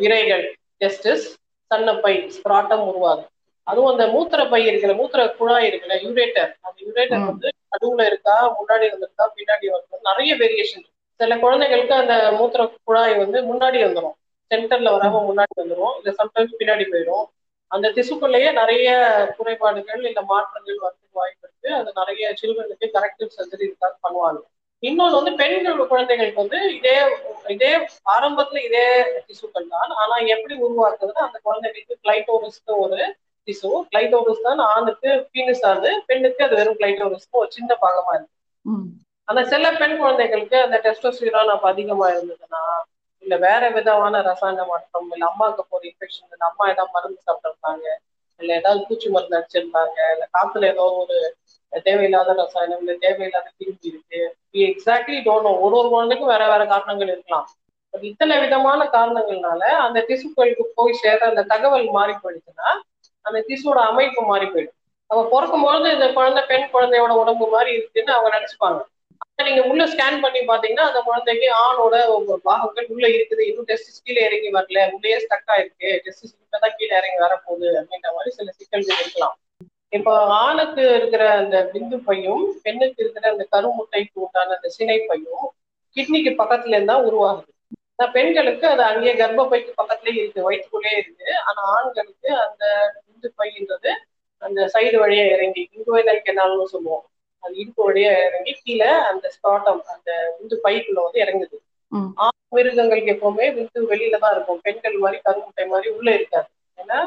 விரைகள் டெஸ்டஸ் சன்னப்பை ஸ்பிராட்டம் உருவாகும். அதுவும் அந்த மூத்திர பை இருக்கிற மூத்திர குழாய் இருக்குல்ல யூரேட்டர் அந்த யூரேட்டர் வந்து நடுவுல இருக்கா முன்னாடி வந்திருக்கா பின்னாடி வந்து நிறைய வேரியேஷன் சில குழந்தைகளுக்கு அந்த மூத்திர குழாய் வந்து முன்னாடி வந்துடும் சென்டர்ல வராம முன்னாடி வந்துடும் இல்ல சம்டைம்ஸ் பின்னாடி போயிடும். அந்த திசுக்குள்ளேயே நிறைய குறைபாடுகள் இல்ல மாற்றங்கள் வரதுக்கு வாய்ப்பு இருக்கு. அது நிறைய சில்ட்ரனுக்கு கரெக்டிவ் சர்ஜரி இருக்காது பண்ணுவாங்க. இன்னொன்று வந்து பெண்கள் குழந்தைகளுக்கு வந்து இதே இதே ஆரம்பத்துல இதே திசுக்கள் தான். ஆனா எப்படி உருவாக்குதுன்னா அந்த குழந்தைகளுக்கு கிளைட்டோரிஸ்க்கு ஒரு திசு. கிளைட்டோரிஸ் தான் ஆணுக்கு பீனிஸ் ஆகுது பெண்ணுக்கு அது வெறும் கிளைட்டோரிஸ்க்கு ஒரு சின்ன பாகமா இருக்கு. அந்த சில பெண் குழந்தைகளுக்கு அந்த டெஸ்டோஸ்டிரான் அப்ப அதிகமா இருந்ததுன்னா இல்ல வேற விதமான ரசாயன மாற்றம் இல்ல அம்மாவுக்கு போற இன்ஃபெக்ஷன் இல்ல அம்மா ஏதாவது மருந்து சாப்பிட்டுருந்தாங்க இல்ல ஏதாவது பூச்சி மருந்து அடிச்சிருந்தாங்க இல்ல காத்துல ஏதோ ஒரு தேவையில்லாத ரசாயனம் இல்ல தேவையில்லாத கிருமி இருக்கு. எக்ஸாக்ட்லி டோனோ ஒரு ஒரு குழந்தைக்கும் வேற வேற காரணங்கள் இருக்கலாம். பட் இத்தனை விதமான காரணங்கள்னால அந்த திசுக்களுக்கு போய் சேர அந்த தகவல் மாறி போயிடுச்சுன்னா அந்த திசுவோட அமைப்பு மாறி போயிடும். அவ பிறக்கும் பொழுது இந்த குழந்தை பெண் குழந்தையோட உடம்பு மாதிரி இருக்குன்னு அவங்க நினைச்சுப்பாங்க. நீங்க உள்ள ஸ்கேன் பண்ணி பாத்தீங்கன்னா அந்த குழந்தைக்கு ஆணோட பாகங்கள் உள்ள இருக்குது. இன்னும் டெஸ்ட் கீழே இறங்கி வரல. உள்ளே ஸ்டக் ஆயிருக்கு. டெஸ்ட் இப்பதான் கீழே இறங்கி வரப்போகுது அப்படின்ற மாதிரி சில சிக்கல்கள் இருக்கலாம். இப்போ ஆணுக்கு இருக்கிற அந்த விந்து பையும் பெண்ணுக்கு இருக்கிற அந்த கருமுட்டைக்கு உண்டான அந்த சினை பையும் கிட்னிக்கு பக்கத்துல இருந்தா உருவாகுது. பெண்களுக்கு அது அங்கேயே கர்ப்பப்பைக்கு பக்கத்துலயே இருக்கு வயிற்றுக்குள்ளே இருக்கு. ஆனா ஆண்களுக்கு அந்த விந்து பைன்றது அந்த சைடு வழியா இறங்கி இங்குவைனல் கெனால்னு சொல்லுவோம். அது இடுப்பு வழியா இறங்கி கீழே அந்த ஸ்டாட்டம் அந்த விந்து பைக்குள்ள வந்து இறங்குது. மிருகங்களுக்கு எப்பவுமே விந்து வெளியில தான் இருக்கும். பெண்கள் மாதிரி கருமுட்டை மாதிரி உள்ள இருக்காது. ஏன்னா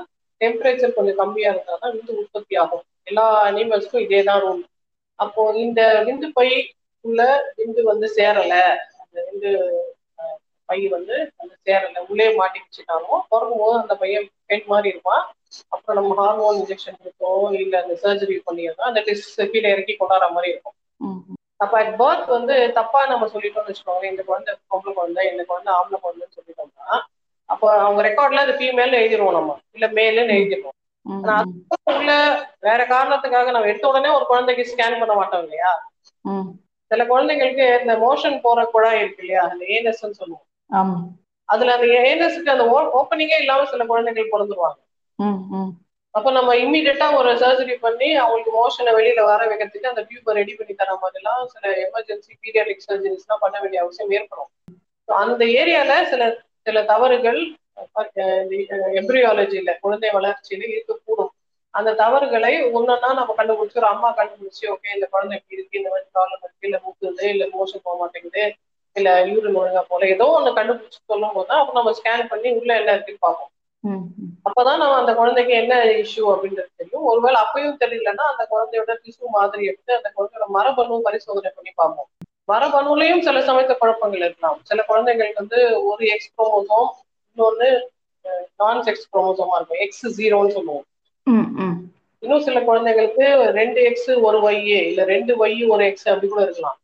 டெம்பரேச்சர் கொஞ்சம் கம்மியா இருந்தாதான் விந்து உற்பத்தி ஆகும். எல்லா அனிமல்ஸ்க்கும் இதே தான் ரூல் அப்போ இந்த விந்து பை உள்ள விந்து வந்து சேரல அந்த விந்து பை வந்து அந்த சேரல உள்ளே மாட்டி வச்சுட்டாலும் பிறக்கும் போது அந்த பையன் பெண் மாதிரி இருப்பான். அப்புறம் நம்ம ஹார்மோன் இன்ஜெக்ஷன் கொடுத்தோம் இல்ல அந்த சர்ஜரி பண்ணியிருந்தோம் அந்த டெஸ்ட் கீழே இறக்கி கொண்டாடுற மாதிரி இருக்கும். அப்ப அட் பர்த் வந்து தப்பா நம்ம சொல்லிட்டோம்னு வச்சுக்கோங்க இந்த குழந்தை பொம்பளை குழந்தை இந்த குழந்தை ஆம்பளை குழந்தைன்னு சொல்லிட்டோம்னா அப்போ அவங்க ரெக்கார்ட்ல அது ஃபீமேல் எழுதிருவோம் நம்ம. இல்ல மேலுன்னு எழுதிருவோம். ஆனா உள்ள வேற காரணத்துக்காக நம்ம எடுத்த உடனே ஒரு குழந்தைக்கு ஸ்கேன் பண்ண மாட்டோம் இல்லையா? சில குழந்தைங்களுக்கு இந்த மோஷன் போற குழாய் இருக்கு இல்லையா? அந்த ஏனஸ்ன்னு சொல்லுவோம். அதுல அந்த ஏனஸுக்கு அந்த ஓப்பனிங்கே இல்லாம சில குழந்தைகள் பிறந்துருவாங்க. அப்ப நம்ம இம்மிடியட்டா ஒரு சர்ஜரி பண்ணி அவங்களுக்கு மோஷனை வெளியில வர வைக்கிறதுக்கு அந்த டியூபை ரெடி பண்ணி தர மாதிரிலாம் சில எமர்ஜென்சி பீரியாடிக் சர்ஜரிஸ் எல்லாம் பண்ண வேண்டிய அவசியம் ஏற்படும். அந்த ஏரியால சில சில தவறுகள் எம்ப்ரியாலஜியில குழந்தை வளர்ச்சியில இருக்கக்கூடும். அந்த தவறுகளை ஒன்னொன்னா நம்ம கண்டுபிடிச்சு ஒரு அம்மா கண்டுபிடிச்சு ஓகே இந்த குழந்தை இப்படி இருக்கு இந்த மாதிரி ப்ராப்ளம் இருக்கு இல்ல முக்குது இல்ல மோஷன் போக மாட்டேங்குது இல்ல யூரின் ஒழுங்கா போல. ஏதோ ஒண்ணு கண்டுபிடிச்சு சொல்லும் போது அப்ப நம்ம ஸ்கேன் பண்ணி உள்ள என்ன இருக்குன்னு பார்ப்போம். அப்பதான் நம்ம அந்த குழந்தைக்கு என்ன இஷ்யூ அப்படின்றது தெரியும். ஒருவேளை அப்பயும் தெரியலன்னா அந்த குழந்தையோட திசு மாதிரி எடுத்து அந்த குழந்தையோட மரபணு பரிசோதனை பண்ணி பார்ப்போம். மரபணுலையும் சில சமயத்த குழப்பங்கள் இருக்கலாம். சில குழந்தைங்களுக்கு வந்து ஒரு எக்ஸ் குரோமோசோம் இன்னொன்னு நான் செக்ஸ் குரோமோசோமா இருக்கும். எக்ஸ் ஜீரோன்னு சொல்லுவோம். இன்னும் சில குழந்தைங்களுக்கு ரெண்டு எக்ஸ் ஒரு ஒய் இல்ல ரெண்டு ஒய் ஒரு எக்ஸ் அப்படி கூட இருக்கலாம்.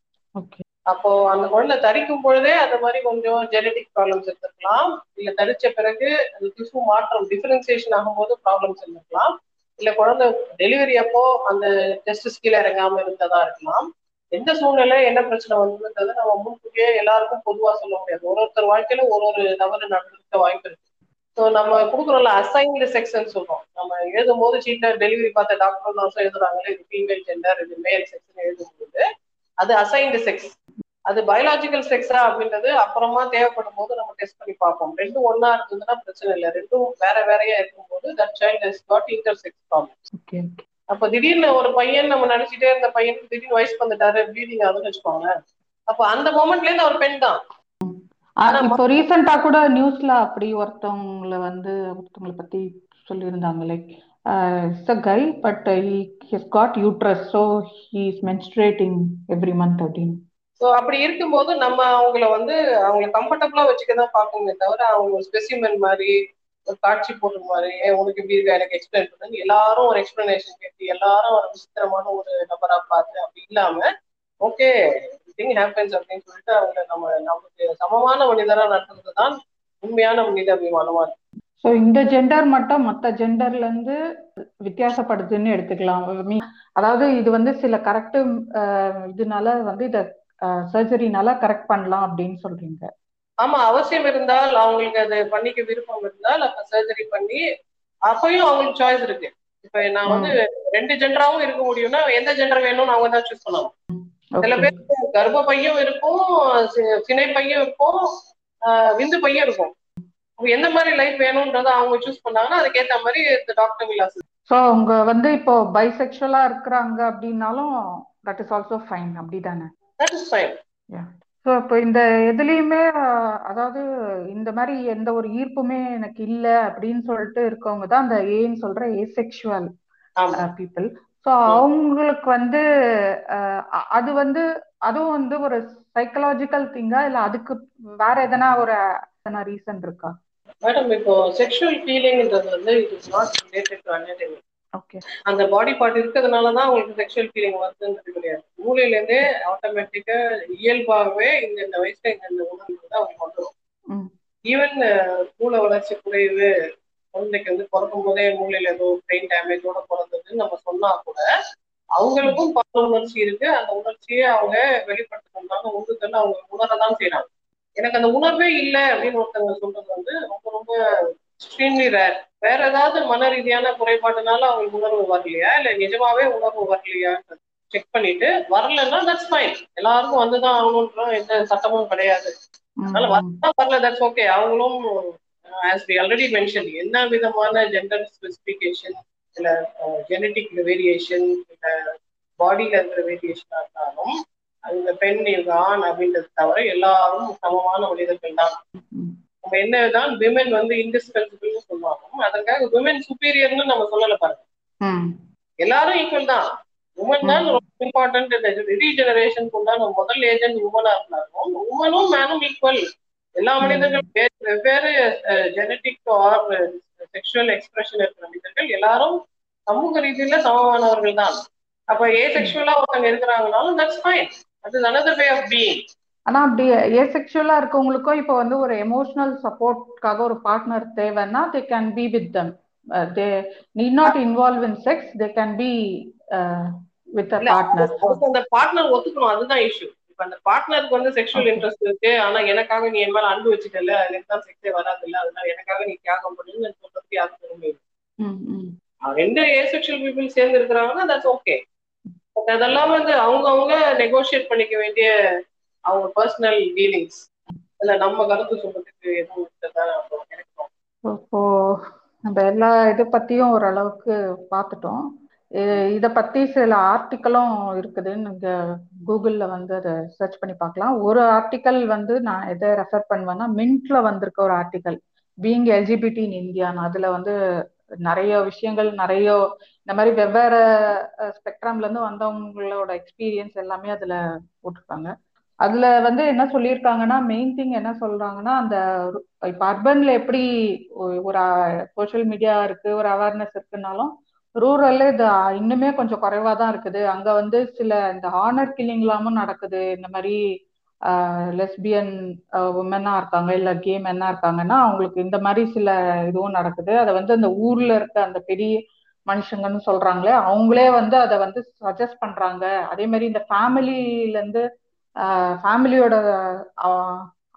அப்போ அந்த குழந்தை தரிக்கும் பொழுதே அந்த மாதிரி கொஞ்சம் ஜெனடிக் ப்ராப்ளம்ஸ் இருந்திருக்கலாம். இல்ல தரிச்ச பிறகு அந்த திசு மாற்றம் டிஃபரன்சியேஷன் ஆகும்போது ப்ராப்ளம்ஸ் இருந்திருக்கலாம். இல்ல குழந்தை டெலிவரி அப்போ அந்த டெஸ்ட் கீழே இறங்காம இருந்ததா இருக்கலாம். எந்த சூழ்நிலை என்ன பிரச்சனை வந்ததுன்றதை நம்ம முன்கூட்டியே எல்லாருக்கும் பொதுவா சொல்ல முடியாது. ஒரு ஒருத்தர் வாழ்க்கையில ஒரு ஒரு தவறு நடந்திருக்க வாய்ப்பு இருக்கு. ஸோ நம்ம கொடுக்குறோம்ல அசைன்டு செக்ஷன் சொல்றோம். நம்ம எழுதும் போது சீட்டை டெலிவரி பார்த்த டாக்டர் நர்ஸும் எழுதுறாங்களே இது ஃபீமேல் ஜெண்டர் இது மேல் செக்ஷன் எழுதும்போது அது அசைன்டு செக்ஸ் அது பயாலாஜிக்கல் செக்ஸா அப்படின்றது அப்புறமா தேவைப்படும் போது நம்ம டெஸ்ட் பண்ணி பார்ப்போம். ரெண்டும் ஒன்னா இருந்ததுன்னா பிரச்சனை இல்லை. ரெண்டும் வேற வேறையா இருக்கும்போது that child has got intersex problem அப்ப திடீர்னு ஒரு பையன் நம்ம நினைச்சிட்டே இருந்த பையனுக்கு திடீர்னு வயசு வந்துட்டாரு ப்ளீடிங் ஆகுதுன்னு வச்சுக்கோங்க அப்ப அந்த மொமெண்ட்ல இருந்து அவர் பெண் தான். இப்போ ரீசெண்டா கூட நியூஸ்ல அப்படி ஒருத்தவங்கள வந்து ஒருத்தவங்கள பத்தி சொல்லியிருந்தாங்க. Like it's a guy but he has got uterus so he is menstruating every month அப்படின்னு. ஸோ அப்படி இருக்கும்போது நம்ம அவங்கள வந்து அவங்கள கம்ஃபர்டபுளா வச்சுக்க தான் பார்க்கணுமே தவிர அவங்க ஸ்பெசிமென் மாதிரி ஒரு காட்சி போடுற மாதிரி உனக்கு இப்படி இருக்கா எனக்கு எக்ஸ்பிளைன் பண்ணுங்க எல்லாரும் ஒரு எக்ஸ்பிளனேஷன் கேட்டு எல்லாரும் ஒரு விசித்திரமான ஒரு நபரா பார்த்து அப்படி இல்லாம ஓகே திங் ஹேப்பன்ஸ் அப்படின்னு சொல்லிட்டு அவங்க நம்ம நமக்கு சமமான மனிதரா நடத்துறது தான் உண்மையான மனித அபிமானமா இருக்கு. ஸோ இந்த ஜெண்டர் மட்டும் மற்ற ஜெண்டர்ல இருந்து வித்தியாசப்படுதுன்னு எடுத்துக்கலாம். அதாவது இது வந்து சில கரெக்டு இதனால வந்து இதை சர்ஜரினால கரெக்ட் பண்ணலாம் அப்படின்னு சொல்றீங்க. ஆமா அவசியம் இருந்தால் அவங்களுக்கு அது பண்ணிக்க விருப்பம் இருந்தால் அப்ப சர்ஜரி பண்ணி அப்பயும் அவங்களுக்கு சாய்ஸ் இருக்கு. இப்ப நான் வந்து ரெண்டு ஜெண்டராவும் இருக்க முடியும்னா எந்த ஜெண்டர் வேணும்னு அவங்க தான் சூஸ் பண்ணலாம் சில பேருக்கு கர்ப்ப பையும் இருக்கும் சினை பையும் இருக்கும் விந்து பையும் இருக்கும். எந்த மாதிரி லைஃப் வேணும்ன்றத அவங்க சூஸ் பண்ணாங்கன்னா அதுக்கேத்த மாதிரி டாக்டர் விலாஸ் ஸோ அவங்க வந்து இப்போ பைசெக்சுவலா இருக்கிறாங்க அப்படின்னாலும் தட் இஸ் ஆல்சோ ஃபைன் அப்படிதானே? தட் இஸ் ஃபைன் ஸோ இப்போ இந்த எதுலேயுமே அதாவது இந்த மாதிரி எந்த ஒரு ஈர்ப்புமே எனக்கு இல்லை அப்படின்னு சொல்லிட்டு இருக்கவங்க தான் அந்த ஏன்னு சொல்ற ஏசெக்சுவல் பீப்புள் ஸோ அவங்களுக்கு வந்து அது வந்து அதுவும் வந்து ஒரு சைக்கலாஜிக்கல் திங்கா இல்லை அதுக்கு வேற எதனா ஒரு ரீசன் இருக்கா? மேடம் இப்போ செக்ஷுவல் ஃபீலிங்ன்றது வந்து it is not related to okay அந்த பாடி பார்ட் இருக்கிறதுனால தான் உங்களுக்கு செக்ஷுவல் ஃபீலிங் வருதுன்றது கிடையாது. மூளையிலேருந்தே ஆட்டோமேட்டிக்கா இயல்பாகவே இந்த இந்த வயசுல இந்த இந்த உணர்வு வந்து அவங்களுக்கு வந்துடும் ஈவன் மூளை வளர்ச்சி குறைவு குழந்தைக்கு வந்து பிறக்கும் போதே மூளையில ஏதோ பிரெயின் டேமேஜோட பிறந்ததுன்னு நம்ம சொன்னா கூட அவங்களுக்கும் பால உணர்ச்சி இருக்கு. அந்த உணர்ச்சியை அவங்க வெளிப்படுத்தணும்னால உந்துதல் அவங்க உணரதான் செய்யறாங்க எனக்கு அந்த உணர்வே இல்லை அப்படின்னு ஒருத்தவங்க சொல்றது வந்து ரொம்ப ரொம்ப எக்ஸ்ட்ரீம்லி ரேர் வேற ஏதாவது மன ரீதியான குறைபாடுனால அவங்களுக்கு உணர்வு வரலையா? இல்ல நிஜமாவே உணர்வு வரலையா? செக் பண்ணிட்டு வரலன்னா தட்ஸ் ஃபைன் எல்லாருக்கும் வந்துதான் ஆகணுன்ற எந்த சட்டமும் கிடையாது. அதனால வரலாம் வரல தட்ஸ் ஓகே அவங்களும் ஆஸ் வி ஆல்ரெடி மென்ஷன் என்ன விதமான ஜெண்டர் ஸ்பெசிபிகேஷன் இல்ல ஜெனட்டிக் வேரியேஷன் இல்ல பாடியில இருக்கிற வேரியேஷனா இருந்தாலும் அந்த பெண் இவங்க ஆண் அப்படின்றது தவிர எல்லாரும் சமமான மனிதர்கள் தான். நம்ம என்னதான் விமன் வந்து இன்டிஸ்பென்சிபிள்னு சொல்லுவாங்க அதற்காக விமன் சுப்பீரியர்னு நம்ம சொல்லல பாருங்க. எல்லாரும் ஈக்குவல் தான். உமன் தான் ரொம்ப இம்பார்ட்டன்ட் இந்த ரீஜெனரேஷனுக்கு உண்டான முதல் ஏஜென்ட் உமனா இருந்தாலும் உமனும் மேனும் ஈக்குவல் எல்லா மனிதர்களும் வெவ்வேறு ஜெனட்டிக் ஆர் செக்ஷுவல் எக்ஸ்பிரஷன் இருக்கிற மனிதர்கள் எல்லாரும் சமூக ரீதியில சமமானவர்கள் தான். அப்ப ஏ செக்ஷுவலா ஒருத்தங்க இருக்கிறாங்கனாலும் தட்ஸ் ஃபைன் அது அனதர் வே ஆஃப் பீயிங் ஆனா அப்படி ஏசெக்சுவலா இருக்கவங்களுக்கும் இப்போ வந்து ஒரு எமோஷனல் சப்போர்ட்காக ஒரு பார்ட்னர் தேவைன்னா they can be with them they need not involve in sex they can be with a partner அந்த பார்ட்னர் ஒத்துக்கணும் அதுதான் இஷ்யூ இப்ப அந்த பார்ட்னருக்கு வந்து செக்ஷுவல் இன்ட்ரெஸ்ட் இருக்கு ஆனா எனக்காக நீ என் மேல அன்பு வச்சுட்டல எனக்கு தான் செக்ஸே வராது இல்ல அதனால எனக்காக நீ தியாகம் பண்ணுன்னு சொல்றதுக்கு யாருக்கும் விரும்புது ரெண்டு ஏசெக்ஷுவல் பீப்புள் சேர்ந்து இருக்கிறாங்கன்னா தட்ஸ் ஓகே பட் அதெல்லாம் வந்து அவங்க அவங்க நெகோசியேட் பண்ணிக்க வேண்டிய அவங்க பர்சனல் ஃபீலிங்ஸ் இல்ல நம்ம கருத்து சொல்றதுக்கு எதுவும் கிடைக்கும் இப்போ நம்ம எல்லா இதை பத்தியும் ஓரளவுக்கு பார்த்துட்டோம். இதை பத்தி சில ஆர்டிக்கலும் இருக்குதுன்னு இங்க கூகுள்ல வந்து அதை சர்ச் பண்ணி பார்க்கலாம். ஒரு ஆர்டிக்கல் வந்து நான் எதை ரெஃபர் பண்ணுவேன்னா மின்ட்ல வந்திருக்க ஒரு ஆர்டிக்கல் பீங் எல்ஜிபிடி இன் இந்தியான்னு அதுல வந்து நிறைய விஷயங்கள் நிறைய இந்த மாதிரி வெவ்வேறு ஸ்பெக்ட்ரம்ல இருந்து வந்தவங்களோட எக்ஸ்பீரியன்ஸ் எல்லாமே அதுல போட்டிருப்பாங்க. அதுல வந்து என்ன சொல்லியிருக்காங்கன்னா மெயின் திங் என்ன சொல்றாங்கன்னா அந்த இப்ப அர்பன்ல எப்படி ஒரு சோசியல் மீடியா இருக்கு ஒரு அவேர்னஸ் இருக்குனாலும் ரூரல்ல இது இன்னுமே கொஞ்சம் குறைவா தான் இருக்குது. அங்க வந்து சில இந்த ஆனர் கில்லிங் எல்லாமும் நடக்குது. இந்த மாதிரி லெஸ்பியன் உமனா இருக்காங்க இல்ல கே மென்னா இருக்காங்கன்னா அவங்களுக்கு இந்த மாதிரி சில இதுவும் நடக்குது. அதை வந்து அந்த ஊர்ல இருக்க அந்த பெரிய மனுஷங்கன்னு சொல்றாங்களே அவங்களே வந்து அதை வந்து சஜஸ்ட் பண்றாங்க. அதே மாதிரி இந்த ஃபேமிலில இருந்து ஃபேமிலியோட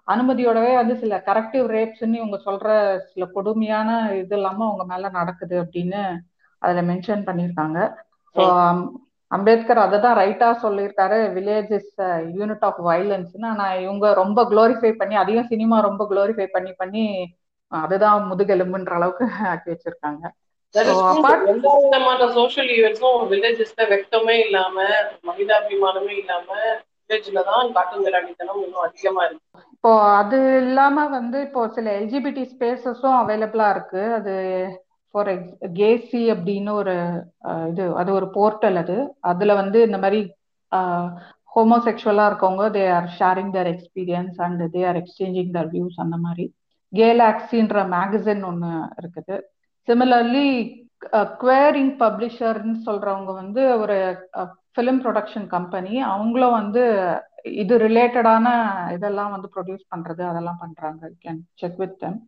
அனுமதியோடவே வந்து சில கரெக்டிவ் ரேப்ஸ்ன்னு இவங்க சொல்ற சில கொடுமையான இது இல்லாம அவங்க மேல நடக்குது அப்படின்னு அதுல மென்ஷன் பண்ணியிருக்காங்க. ஸோ அம்பேத்கர் அதை தான் ரைட்டா சொல்லியிருக்காரு வில்லேஜ் இஸ் யூனிட் ஆஃப் வயலன்ஸ்னு ஆனால் இவங்க ரொம்ப குளோரிஃபை பண்ணி அதையும் சினிமா ரொம்ப குளோரிஃபை பண்ணி பண்ணி அதுதான் முதுகெலும்புன்ற அளவுக்கு ஆக்கி வச்சிருக்காங்க. எல்லா விதமான சோசியல் ஈவெண்ட்ஸும் வில்லேஜஸ்ல வெக்கமே இல்லாம மனிதாபிமானமே இல்லாம வில்லேஜ்ல தான் காட்டுமிராண்டித்தனம் இன்னும் அதிகமா இருக்கு. இப்போ அது இல்லாம வந்து இப்போ சில எல்ஜிபிடி ஸ்பேசஸும் அவைலபிளா இருக்கு. அது ஃபார் எக்ஸ் கேசி அப்படின்னு ஒரு இது அது ஒரு போர்ட்டல் அது. அதுல வந்து இந்த மாதிரி ஹோமோசெக்சுவலா இருக்கவங்க they are sharing their experience and they are exchanging their views அந்த மாதிரி. கேலாக்ஸின்ற மேகசின் ஒன்று இருக்குது. சிமிலர்லி குவேரிங் பப்ளிஷர்னு சொல்றவங்க வந்து ஒரு ஃபிலிம் ப்ரொடக்ஷன் கம்பெனி அவங்களும் வந்து இது ரிலேட்டடான இதெல்லாம் வந்து ப்ரொடியூஸ் பண்றது அதெல்லாம் பண்றாங்க. Can check with them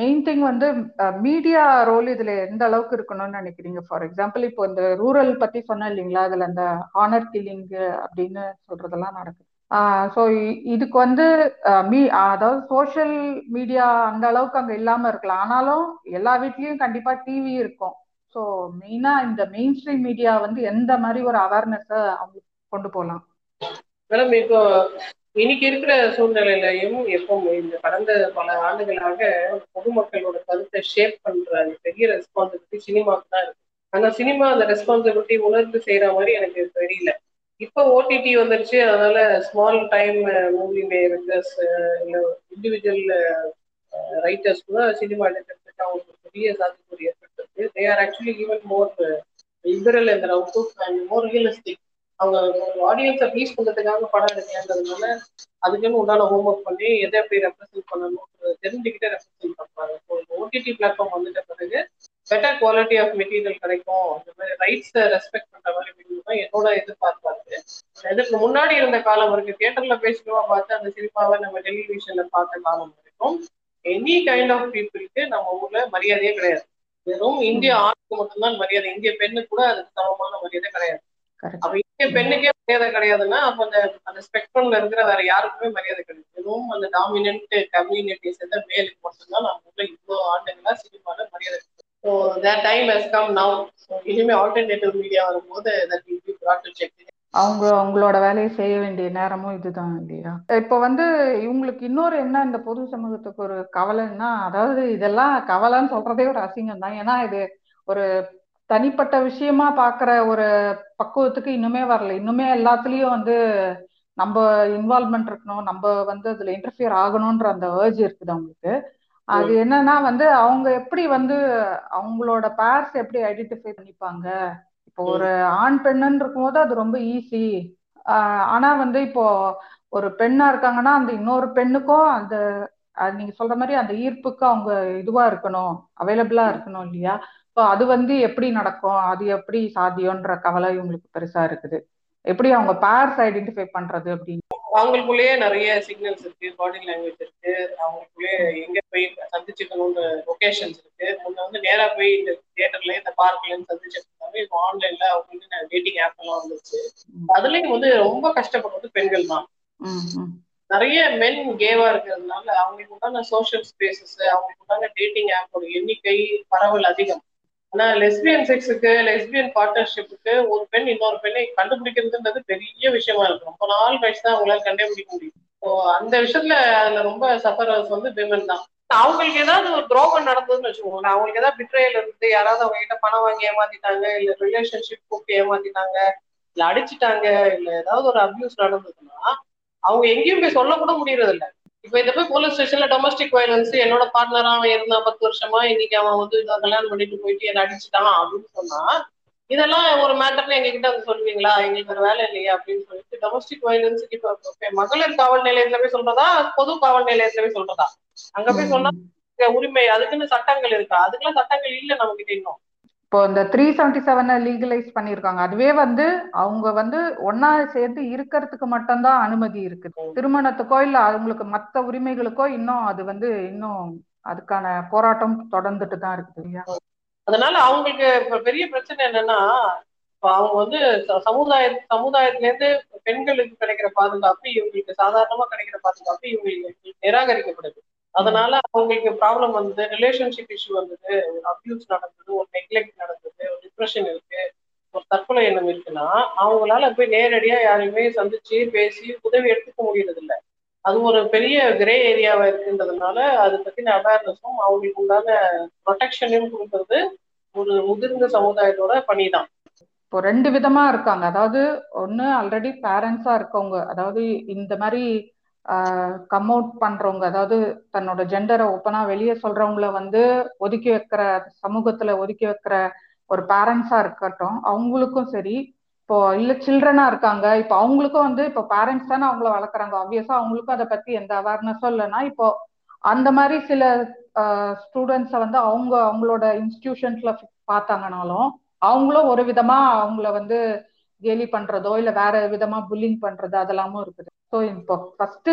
main thing வந்து மீடியா ரோல் இதுல எந்த அளவுக்கு இருக்கணும்னு நினைக்கிறீங்க? ஃபார் எக்ஸாம்பிள் இப்போ இந்த ரூரல் பத்தி சொன்னேன் இல்லைங்களா? அதுல இந்த ஹானர் கில்லிங் அப்படின்னு சொல்றதெல்லாம் நடக்குது. ஸோ இதுக்கு வந்து மீ அதாவது சோஷியல் மீடியா அந்த அளவுக்கு அங்கே இல்லாம இருக்கலாம். ஆனாலும் எல்லா வீட்லயும் கண்டிப்பா டிவி இருக்கும். ஸோ மெயினா இந்த மெயின் ஸ்ட்ரீம் மீடியா வந்து எந்த மாதிரி ஒரு அவேர்னஸை அவங்க கொண்டு போகலாம் மேடம் இப்போ இன்னைக்கு இருக்கிற சூழ்நிலையிலையும் எப்போ இந்த கடந்த பல ஆண்டுகளாக பொதுமக்களோட கருத்தை ஷேப் பண்ற பெரிய ரெஸ்பான்சிபிலிட்டி சினிமாவுக்கு தான் இருக்கு. ஆனா சினிமா அந்த ரெஸ்பான்சிபிலிட்டி உணர்ந்து செய்யற மாதிரி எனக்கு தெரியல. இப்போ ஓடிடி வந்துருச்சு. அதனால ஸ்மால் டைம் மூவி மேக்கர்ஸ் இல்லை இண்டிவிஜுவல் ரைட்டர்ஸ் கூட சினிமா எடுக்கிறதுக்கு அவங்களுக்கு பெரிய சாத்தியக்கூறு they are actually even more liberal இந்த அவுட்லுக் அண்ட் மோர் ரியலிஸ்டிக் அவங்க ஆடியன்ஸை ப்ளீஸ் பண்ணுறதுக்காக படம் எடுக்கிறதுனால அதுக்குன்னு உண்டான ஹோம் ஒர்க் பண்ணி எதை எப்படி ரெப்ரசென்ட் பண்ணணும் தெரிஞ்சுக்கிட்டே ரெப்ரசென்ட் பண்ணுறாங்க ஸோ ஓடிடி பிளாட்ஃபார்ம் வந்துட்ட பிறகு பெட்டர் குவாலிட்டி ஆஃப் மெட்டீரியல் கிடைக்கும். அந்த மாதிரி ரைட்ஸை ரெஸ்பெக்ட் பண்ணுற மாதிரி தான் என்னோட எதிர்பார்ப்பா இருக்கு இதுக்கு முன்னாடி இருந்த காலம் இருக்கு தியேட்டர்ல பேசிக்கவா பார்த்து அந்த சினிமாவை நம்ம டெலிவிஷன்ல பார்த்த காலம் வரைக்கும் இருக்கும் எனி கைண்ட் ஆஃப் பீப்புளுக்கு நம்ம ஊர்ல மரியாதையே கிடையாது. வெறும் இந்திய ஆணுக்கு மட்டும்தான் மரியாதை. இந்திய பெண்ணுக்கு கூட அதுக்கு சமமான மரியாதை கிடையாது. அப்ப இந்திய பெண்ணுக்கே மரியாதை கிடையாதுன்னா அப்ப அந்த அந்த ஸ்பெக்ட்ரம்ல இருக்கிற வேற யாருக்குமே மரியாதை கிடையாது. வெறும் அந்த டாமினன்ட் கம்யூனிட்டி சேர்ந்த மேலுக்கு மட்டும்தான் நம்ம ஊர்ல இவ்வளவு ஆண்டுகளா சினிமால மரியாதை so that time has come now. So இனிமே ஆல்டர்னேட்டிவ் மீடியா வரும்போது that will be brought to check. அவங்க அவங்களோட வேலையை செய்ய வேண்டிய நேரமும் இதுதான் இல்லையா? இப்போ வந்து இவங்களுக்கு இன்னொரு என்ன இந்த பொது சமூகத்துக்கு ஒரு கவலைன்னா அதாவது இதெல்லாம் கவலைன்னு சொல்றதே ஒரு அசிங்கம் தான். ஏன்னா இது ஒரு தனிப்பட்ட விஷயமா பாக்குற ஒரு பக்குவத்துக்கு இன்னுமே வரல. இன்னுமே எல்லாத்துலயும் வந்து நம்ம இன்வால்மெண்ட் இருக்கணும் நம்ம வந்து அதுல இன்டர்ஃபியர் ஆகணும்ன்ற அந்த ஏர்ஜ் இருக்குது அவங்களுக்கு. அது என்னன்னா வந்து அவங்க எப்படி வந்து அவங்களோட பேர்ஸ் எப்படி ஐடென்டிஃபை பண்ணிப்பாங்க? ஒரு ஆண் பெண்ணுன்னு இருக்கும்போது அது ரொம்ப ஈஸி ஆனா வந்து இப்போ ஒரு பெண்ணா இருக்காங்கன்னா அந்த இன்னொரு பெண்ணுக்கும் அந்த நீங்க சொல்ற மாதிரி அந்த ஈர்ப்புக்கு அவங்க இதுவா இருக்கணும் அவைலபிளா இருக்கணும் இல்லையா? ஸோ அது வந்து எப்படி நடக்கும்? அது எப்படி சாத்தியம்ன்ற கவலை இவங்களுக்கு பெருசா இருக்குது. எப்படி அவங்க பேர்ஸ் ஐடென்டிஃபை பண்றது அப்படின்னு. அவங்களுக்குள்ளேயே நிறைய சிக்னல்ஸ் இருக்கு பாடி லாங்குவேஜ் இருக்கு. அவங்களுக்குள்ளேயே எங்க போய் சந்திச்சுக்கணும்னு லொகேஷன்ஸ் இருக்கு. முன்ன வந்து நேரா போய் இந்த தியேட்டர்ல இந்த பார்க்ல சந்திச்சிருக்காங்க இப்போ ஆன்லைன்ல அவங்களுக்கு டேட்டிங் ஆப் எல்லாம் வந்துருச்சு. அதுலயும் வந்து ரொம்ப கஷ்டப்படுறது பெண்கள் தான். நிறைய மென் கேவா இருக்கிறதுனால அவங்களுக்கு உண்டான சோஷியல் ஸ்பேசஸ் அவங்களுக்கு உண்டான டேட்டிங் ஆப்போட எண்ணிக்கை பரவல் அதிகம். ஆனா லெஸ்பியன் செக்ஸுக்கு லெஸ்பியன் பார்ட்னர்ஷிப்புக்கு ஒரு பெண் இன்னொரு பெண்ணை கண்டுபிடிக்கிறதுன்றது பெரிய விஷயமா இருக்கு. ரொம்ப நாள் கழிச்சு தான் அவங்களால கண்டுபிடிக்க முடியும். ஸோ அந்த விஷயத்துல அதுல ரொம்ப சஃபரர்ஸ் வந்து விமன் தான். அவங்களுக்கு ஏதாவது ஒரு துரோகம் நடந்ததுன்னு வச்சுக்கோங்களேன். அவங்களுக்கு ஏதாவது பிட்ரேயில் இருந்து யாராவது அவங்க கிட்ட பணம் வாங்கி ஏமாத்திட்டாங்க இல்ல ரிலேஷன்ஷிப் கூப்பிட்டு ஏமாத்திட்டாங்க இல்ல அடிச்சிட்டாங்க இல்ல ஏதாவது ஒரு அபியூஸ் நடந்ததுன்னா அவங்க எங்கேயும் போய் சொல்ல கூட முடியறது இப்ப இதை போய் போலீஸ் ஸ்டேஷன்ல டொமஸ்டிக் வயலன்ஸ் என்னோட பார்ட்னரா அவன் இருந்தான் பத்து வருஷமா இன்னைக்கு அவன் வந்து இதை கல்யாணம் பண்ணிட்டு போயிட்டு என்ன அடிச்சுட்டான் அப்படின்னு சொன்னா இதெல்லாம் ஒரு மேட்டர்ல எங்ககிட்ட வந்து சொல்லுவீங்களா? எங்களுக்கு ஒரு வேலை இல்லையா அப்படின்னு சொல்லிட்டு டொமஸ்டிக் வயலன்ஸுக்கு இப்ப மகளிர் காவல் நிலையத்துல போய் சொல்றதா பொது காவல் நிலையத்துல போய் சொல்றதா? அங்க போய் சொன்னா உரிமை அதுக்குன்னு சட்டங்கள் இருக்கா? அதுக்கெல்லாம் சட்டங்கள் இல்ல நம்ம கிட்ட இன்னும். இப்போ இந்த த்ரீ செவன்டி செவனை லீகலைஸ் பண்ணியிருக்காங்க. அதுவே வந்து அவங்க வந்து ஒன்னா சேர்ந்து இருக்கிறதுக்கு மட்டும்தான் அனுமதி இருக்குது. திருமணத்துக்கோ இல்ல அவங்களுக்கு மத்த உரிமைகளுக்கோ இன்னும் அது வந்து இன்னும் அதுக்கான போராட்டம் தொடர்ந்துட்டு தான் இருக்குது இல்லையா? அதனால அவங்களுக்கு பெரிய பிரச்சனை என்னன்னா இப்ப அவங்க வந்து சமுதாய சமுதாயத்துல இருந்து பெண்களுக்கு கிடைக்கிற பாதுகாப்பு இவங்களுக்கு சாதாரணமா கிடைக்கிற பாதுகாப்பு இவங்களுக்கு நிராகரிக்கப்படுது அதனால அவங்களுக்கு ப்ராப்ளம் வந்தது ரிலேஷன்ஷிப் இஷ்யூ வந்தது ஒரு அப்யூஸ் நடந்தது ஒரு நெக்லெக்ட் நடந்தது ஒரு டிப்ரெஷன் இருக்கு ஒரு தற்கொலை எண்ணம் இருக்குன்னா அவங்களால போய் நேரடியா யாரையுமே சந்திச்சு பேசி உதவி எடுத்துக்க முடியறது இல்லை அது ஒரு பெரிய கிரே ஏரியாவா இருக்குன்றதுனால அது பத்தின அவேர்னஸும் அவங்களுக்கு உண்டான ப்ரொடெக்ஷனையும் கொடுக்கறது ஒரு முதிர்ந்த சமுதாயத்தோட பணிதான். இப்போ ரெண்டு விதமா இருக்காங்க. அதாவது ஒன்னு ஆல்ரெடி பேரண்ட்ஸா இருக்கவங்க அதாவது இந்த மாதிரி கம் அவுட் பண்றவங்க அதாவது தன்னோட ஜெண்டரை ஓப்பனா வெளியே சொல்றவங்கள வந்து ஒதுக்கி வைக்கிற சமூகத்துல ஒதுக்கி வைக்கிற ஒரு பேரண்ட்ஸா இருக்கட்டும் அவங்களுக்கும் சரி. இப்போ இல்ல சில்ட்ரனா இருக்காங்க. இப்போ அவங்களுக்கும் வந்து இப்போ பேரண்ட்ஸ் தானே அவங்கள வளர்க்குறாங்க. ஆப்வியஸா அவங்களுக்கும் அதை பத்தி எந்த அவேர்னஸும் இல்லைன்னா இப்போ அந்த மாதிரி சில ஸ்டூடெண்ட்ஸை வந்து அவங்க அவங்களோட இன்ஸ்டிடியூஷன்ஸ்ல பார்த்தாங்கனாலும் அவங்களும் ஒரு விதமா அவங்கள வந்து கேலி பண்றதோ இல்ல வேற விதமா புல்லிங் பண்றது அதெல்லாமும் இருக்குது. ஸோ இப்போ ஃபர்ஸ்ட்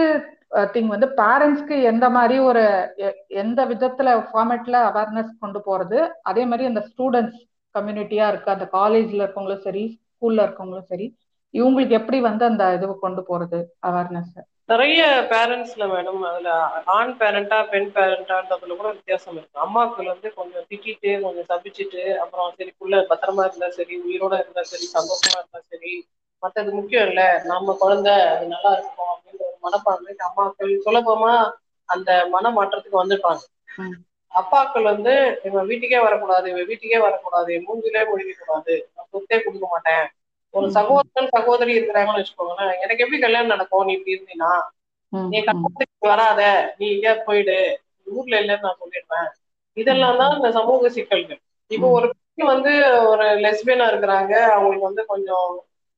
திங் வந்து பேரண்ட்ஸ்க்கு எந்த மாதிரி ஒரு எ- எந்த விதத்துல ஃபார்மேட்ல அவேர்னஸ் கொண்டு போறது? அதே மாதிரி அந்த ஸ்டூடெண்ட்ஸ் கம்யூனிட்டியா இருக்கு அந்த காலேஜ்ல இருக்கவங்களும் சரி ஸ்கூல்ல இருக்கவங்களும் சரி இவங்களுக்கு எப்படி வந்து அந்த இதுவை கொண்டு போறது அவேர்னஸ் நிறைய பேரண்ட்ஸ்ல மேடம் அதுல ஆண் பேரண்டா பெண் பேரண்டான்றதுல கூட வித்தியாசம் இருக்கு. அம்மாக்கள் வந்து கொஞ்சம் திட்டிட்டு கொஞ்சம் சபிச்சுட்டு அப்புறம் சரி புள்ள பத்திரமா இருந்தா சரி உயிரோட இருந்தா சரி சந்தோஷமா இருந்தா சரி மத்தது முக்கியம் இல்ல. நம்ம குழந்தை அது நல்லா இருக்கும் அப்படின்ற ஒரு மனப்பான்மை அம்மாக்கள் சுலபமா அந்த மன மாற்றத்துக்கு வந்துட்டாங்க. அப்பாக்கள் வந்து இவன் வீட்டுக்கே வரக்கூடாது இவன் வீட்டுக்கே வரக்கூடாது மூஞ்சிலே முழிக்க கூடாது நான் சொத்தே கொடுக்க மாட்டேன். ஒரு சகோதரன் சகோதரி இருக்கிறாங்கன்னு வச்சுக்கோங்களேன். எனக்கு எப்படி கல்யாணம் நடக்கும்? நீ இப்படி இருந்தீங்கன்னா ம், நீ கல்யாணத்துக்கு வராத. நீ எங்கேயா போயிடு. ஊர்ல இல்லைன்னு நான் சொல்லிடுவேன். இதெல்லாம் தான் இந்த சமூக சிக்கல்கள். இப்போ. ஒரு பெண் வந்து ஒரு லெஸ்பியனா இருக்கிறாங்க. அவங்களுக்கு வந்து கொஞ்சம்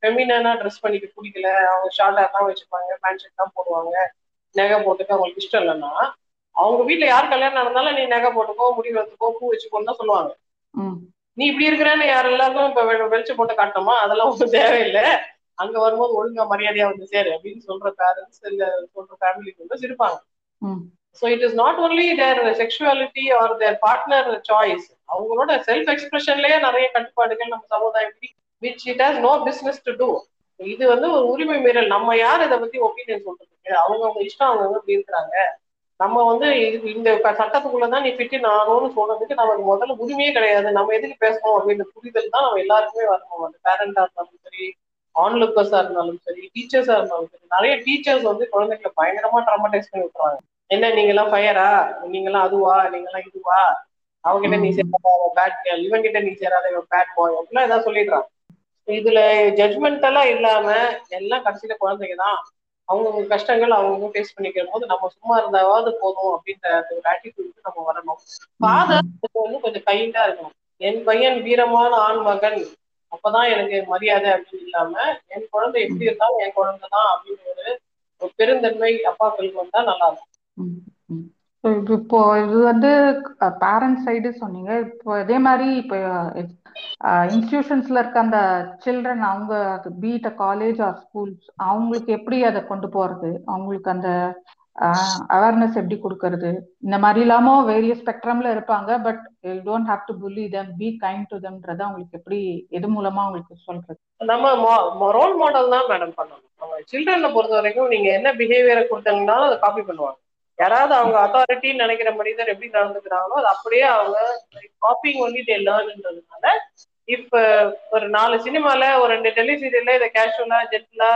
ஃபெமினா ட்ரெஸ் பண்ணிக்க பிடிக்கல. அவங்க ஷார்ட் தான் வச்சுப்பாங்க பேண்ட் ஷர்ட் தான் போடுவாங்க. நகை போட்டுக்க அவங்களுக்கு இஷ்டம் இல்லைன்னா அவங்க வீட்ல யார் கல்யாணம் நடந்தாலும் நீ நகை போட்டுக்கோ முடி வச்சுக்கோ பூ வச்சுக்கோன்னு தான் சொல்லுவாங்க. நீ இப்படி இருக்கிறேன்னு யார் எல்லாருக்கும் இப்ப வெளிச்சம் போட்டு காட்டணுமா? அதெல்லாம் ஒன்றும் தேவையில்லை. அங்க வரும்போது ஒழுங்கா மரியாதையா வந்து சேரு அப்படின்னு சொல்ற பேரண்ட்ஸ் இல்ல சொல்ற ஃபேமிலிக்கு வந்து சிரிப்பாங்க. ம். So it is not only their sexuality or their partner choice அவங்களோட செல்ஃப் எக்ஸ்பிரஷன்லயே நிறைய கட்டுப்பாடுகள் நம்ம சமுதாயம் which it has no business to do இது வந்து ஒரு உரிமை மீறல். நம்ம யார் இதை பத்தி ஒப்பீனியன் சொல்றதுக்கு? அவங்கவுங்க இஷ்டம் அவங்க இப்படி இருக்கிறாங்க. நம்ம வந்து இது இந்த சட்டத்துக்குள்ளதான் நீ ஃபிட்டு ஆகணும்னு சொல்றதுக்கு நமக்கு முதல்ல உரிமையே கிடையாது. நம்ம எதுக்கு பேசணும் அப்படின்ற புரிதல் தான் நம்ம எல்லாருக்குமே வரணும். அந்த பேரண்டா இருந்தாலும் சரி ஆன்லுக்கர்ஸா இருந்தாலும் சரி டீச்சர்ஸா இருந்தாலும் சரி நிறைய டீச்சர்ஸ் வந்து குழந்தைகளை பயங்கரமா ட்ராமடைஸ் பண்ணி விட்டுறாங்க என்ன நீங்க எல்லாம் ஃபயரா நீங்க எல்லாம் அதுவா? நீங்க எல்லாம் இதுவா? அவங்கிட்ட நீ சேராத பேட் கேர்ள் இவங்கிட்ட நீ சேராத பேட் பாய் அப்படிலாம் ஏதாவது சொல்லிடுறான். இதுல ஜட்மெண்டெல்லாம் இல்லாம எல்லாம் கடைசியில குழந்தைங்க தான். அவங்கவுங்க கஷ்டங்கள் அவங்கவுங்க ஃபேஸ் பண்ணிக்கிற போது நம்ம சும்மா இருந்தாவது போதும் அப்படின்ற ஒரு ஆட்டிடியூடுக்கு நம்ம வரணும். ஃபாதர் வந்து கொஞ்சம் கைண்டா இருக்கணும். என் பையன் வீரமான ஆண் மகன். அப்பதான் எனக்கு மரியாதை அப்படின்னு இல்லாம என் குழந்தை எப்படி இருந்தாலும் என் குழந்தை தான் அப்படின்னு ஒரு பெருந்தன்மை அப்பாக்களுக்கு வந்தா நல்லா இருக்கும். இப்போ இது வந்து பேரண்ட்ஸ் சைடு சொன்னீங்க. இப்போ இதே மாதிரி இப்போ இன்ஸ்டிடியூஷன்ஸ்ல இருக்க அந்த சில்ட்ரன் அவங்க பீட் காலேஜ் ஆர் ஸ்கூல்ஸ் அவங்களுக்கு எப்படி அதை கொண்டு போறது? அவங்களுக்கு அந்த அவேர்னஸ் எப்படி கொடுக்கறது? இந்த மாதிரி இல்லாம வேரிய ஸ்பெக்ட்ரம்ல இருப்பாங்க but you don't have to bully them be kind to தம்ன்றத அவங்களுக்கு எப்படி எது மூலமா அவங்களுக்கு சொல்றது? நம்ம ரோல் மாடல் தான் மேடம் பண்ணணும். சில்ட்ரனை பொறுத்த வரைக்கும் நீங்க என்ன பிஹேவியரை கொடுத்தீங்கன்னாலும் அதை காப்பி பண்ணுவாங்க. யாராவது அவங்க அத்தாரிட்டின்னு நினைக்கிற மனிதர் எப்படி நடந்துக்கிறாங்களோ அது அப்படியே அவங்க காப்பிங் ஒன்லி டே லேர்ன்ன்றதுனால இப்ப ஒரு நாலு சினிமால ஒரு ரெண்டு டெலி சீரியல்ல இதை கேஷுவலா ஜென்டலா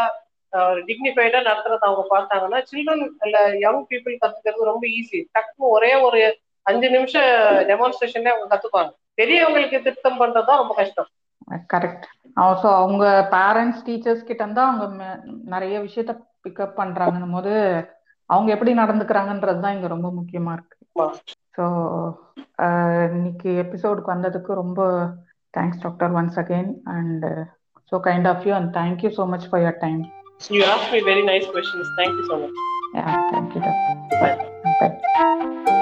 ஒரு டிக்னிஃபைடா நடத்துறத அவங்க பார்த்தாங்கன்னா சில்ட்ரன் இல்ல யங் பீப்புள் கத்துக்கிறது ரொம்ப ஈஸி டக்குனு ஒரே ஒரு அஞ்சு நிமிஷம் டெமான்ஸ்ட்ரேஷன்ல அவங்க கத்துப்பாங்க. பெரியவங்களுக்கு திருத்தம் பண்றதுதான் ரொம்ப கஷ்டம். கரெக்ட் ஸோ அவங்க பேரண்ட்ஸ் டீச்சர்ஸ் கிட்ட இருந்தா அவங்க நிறைய விஷயத்த பிக்கப் பண்றாங்கன்னும் போது அவங்க எப்படி நடந்துக்கிறாங்கன்றது தான் இங்க ரொம்ப முக்கியமா இருக்கு ஸோ இன்னைக்கு எபிசோடுக்கு வந்ததுக்கு ரொம்ப thanks doctor once again and so kind of you and thank you so much for your time You asked me very nice questions. Thank you so much. Yeah, thank you. Doctor. Bye. Bye.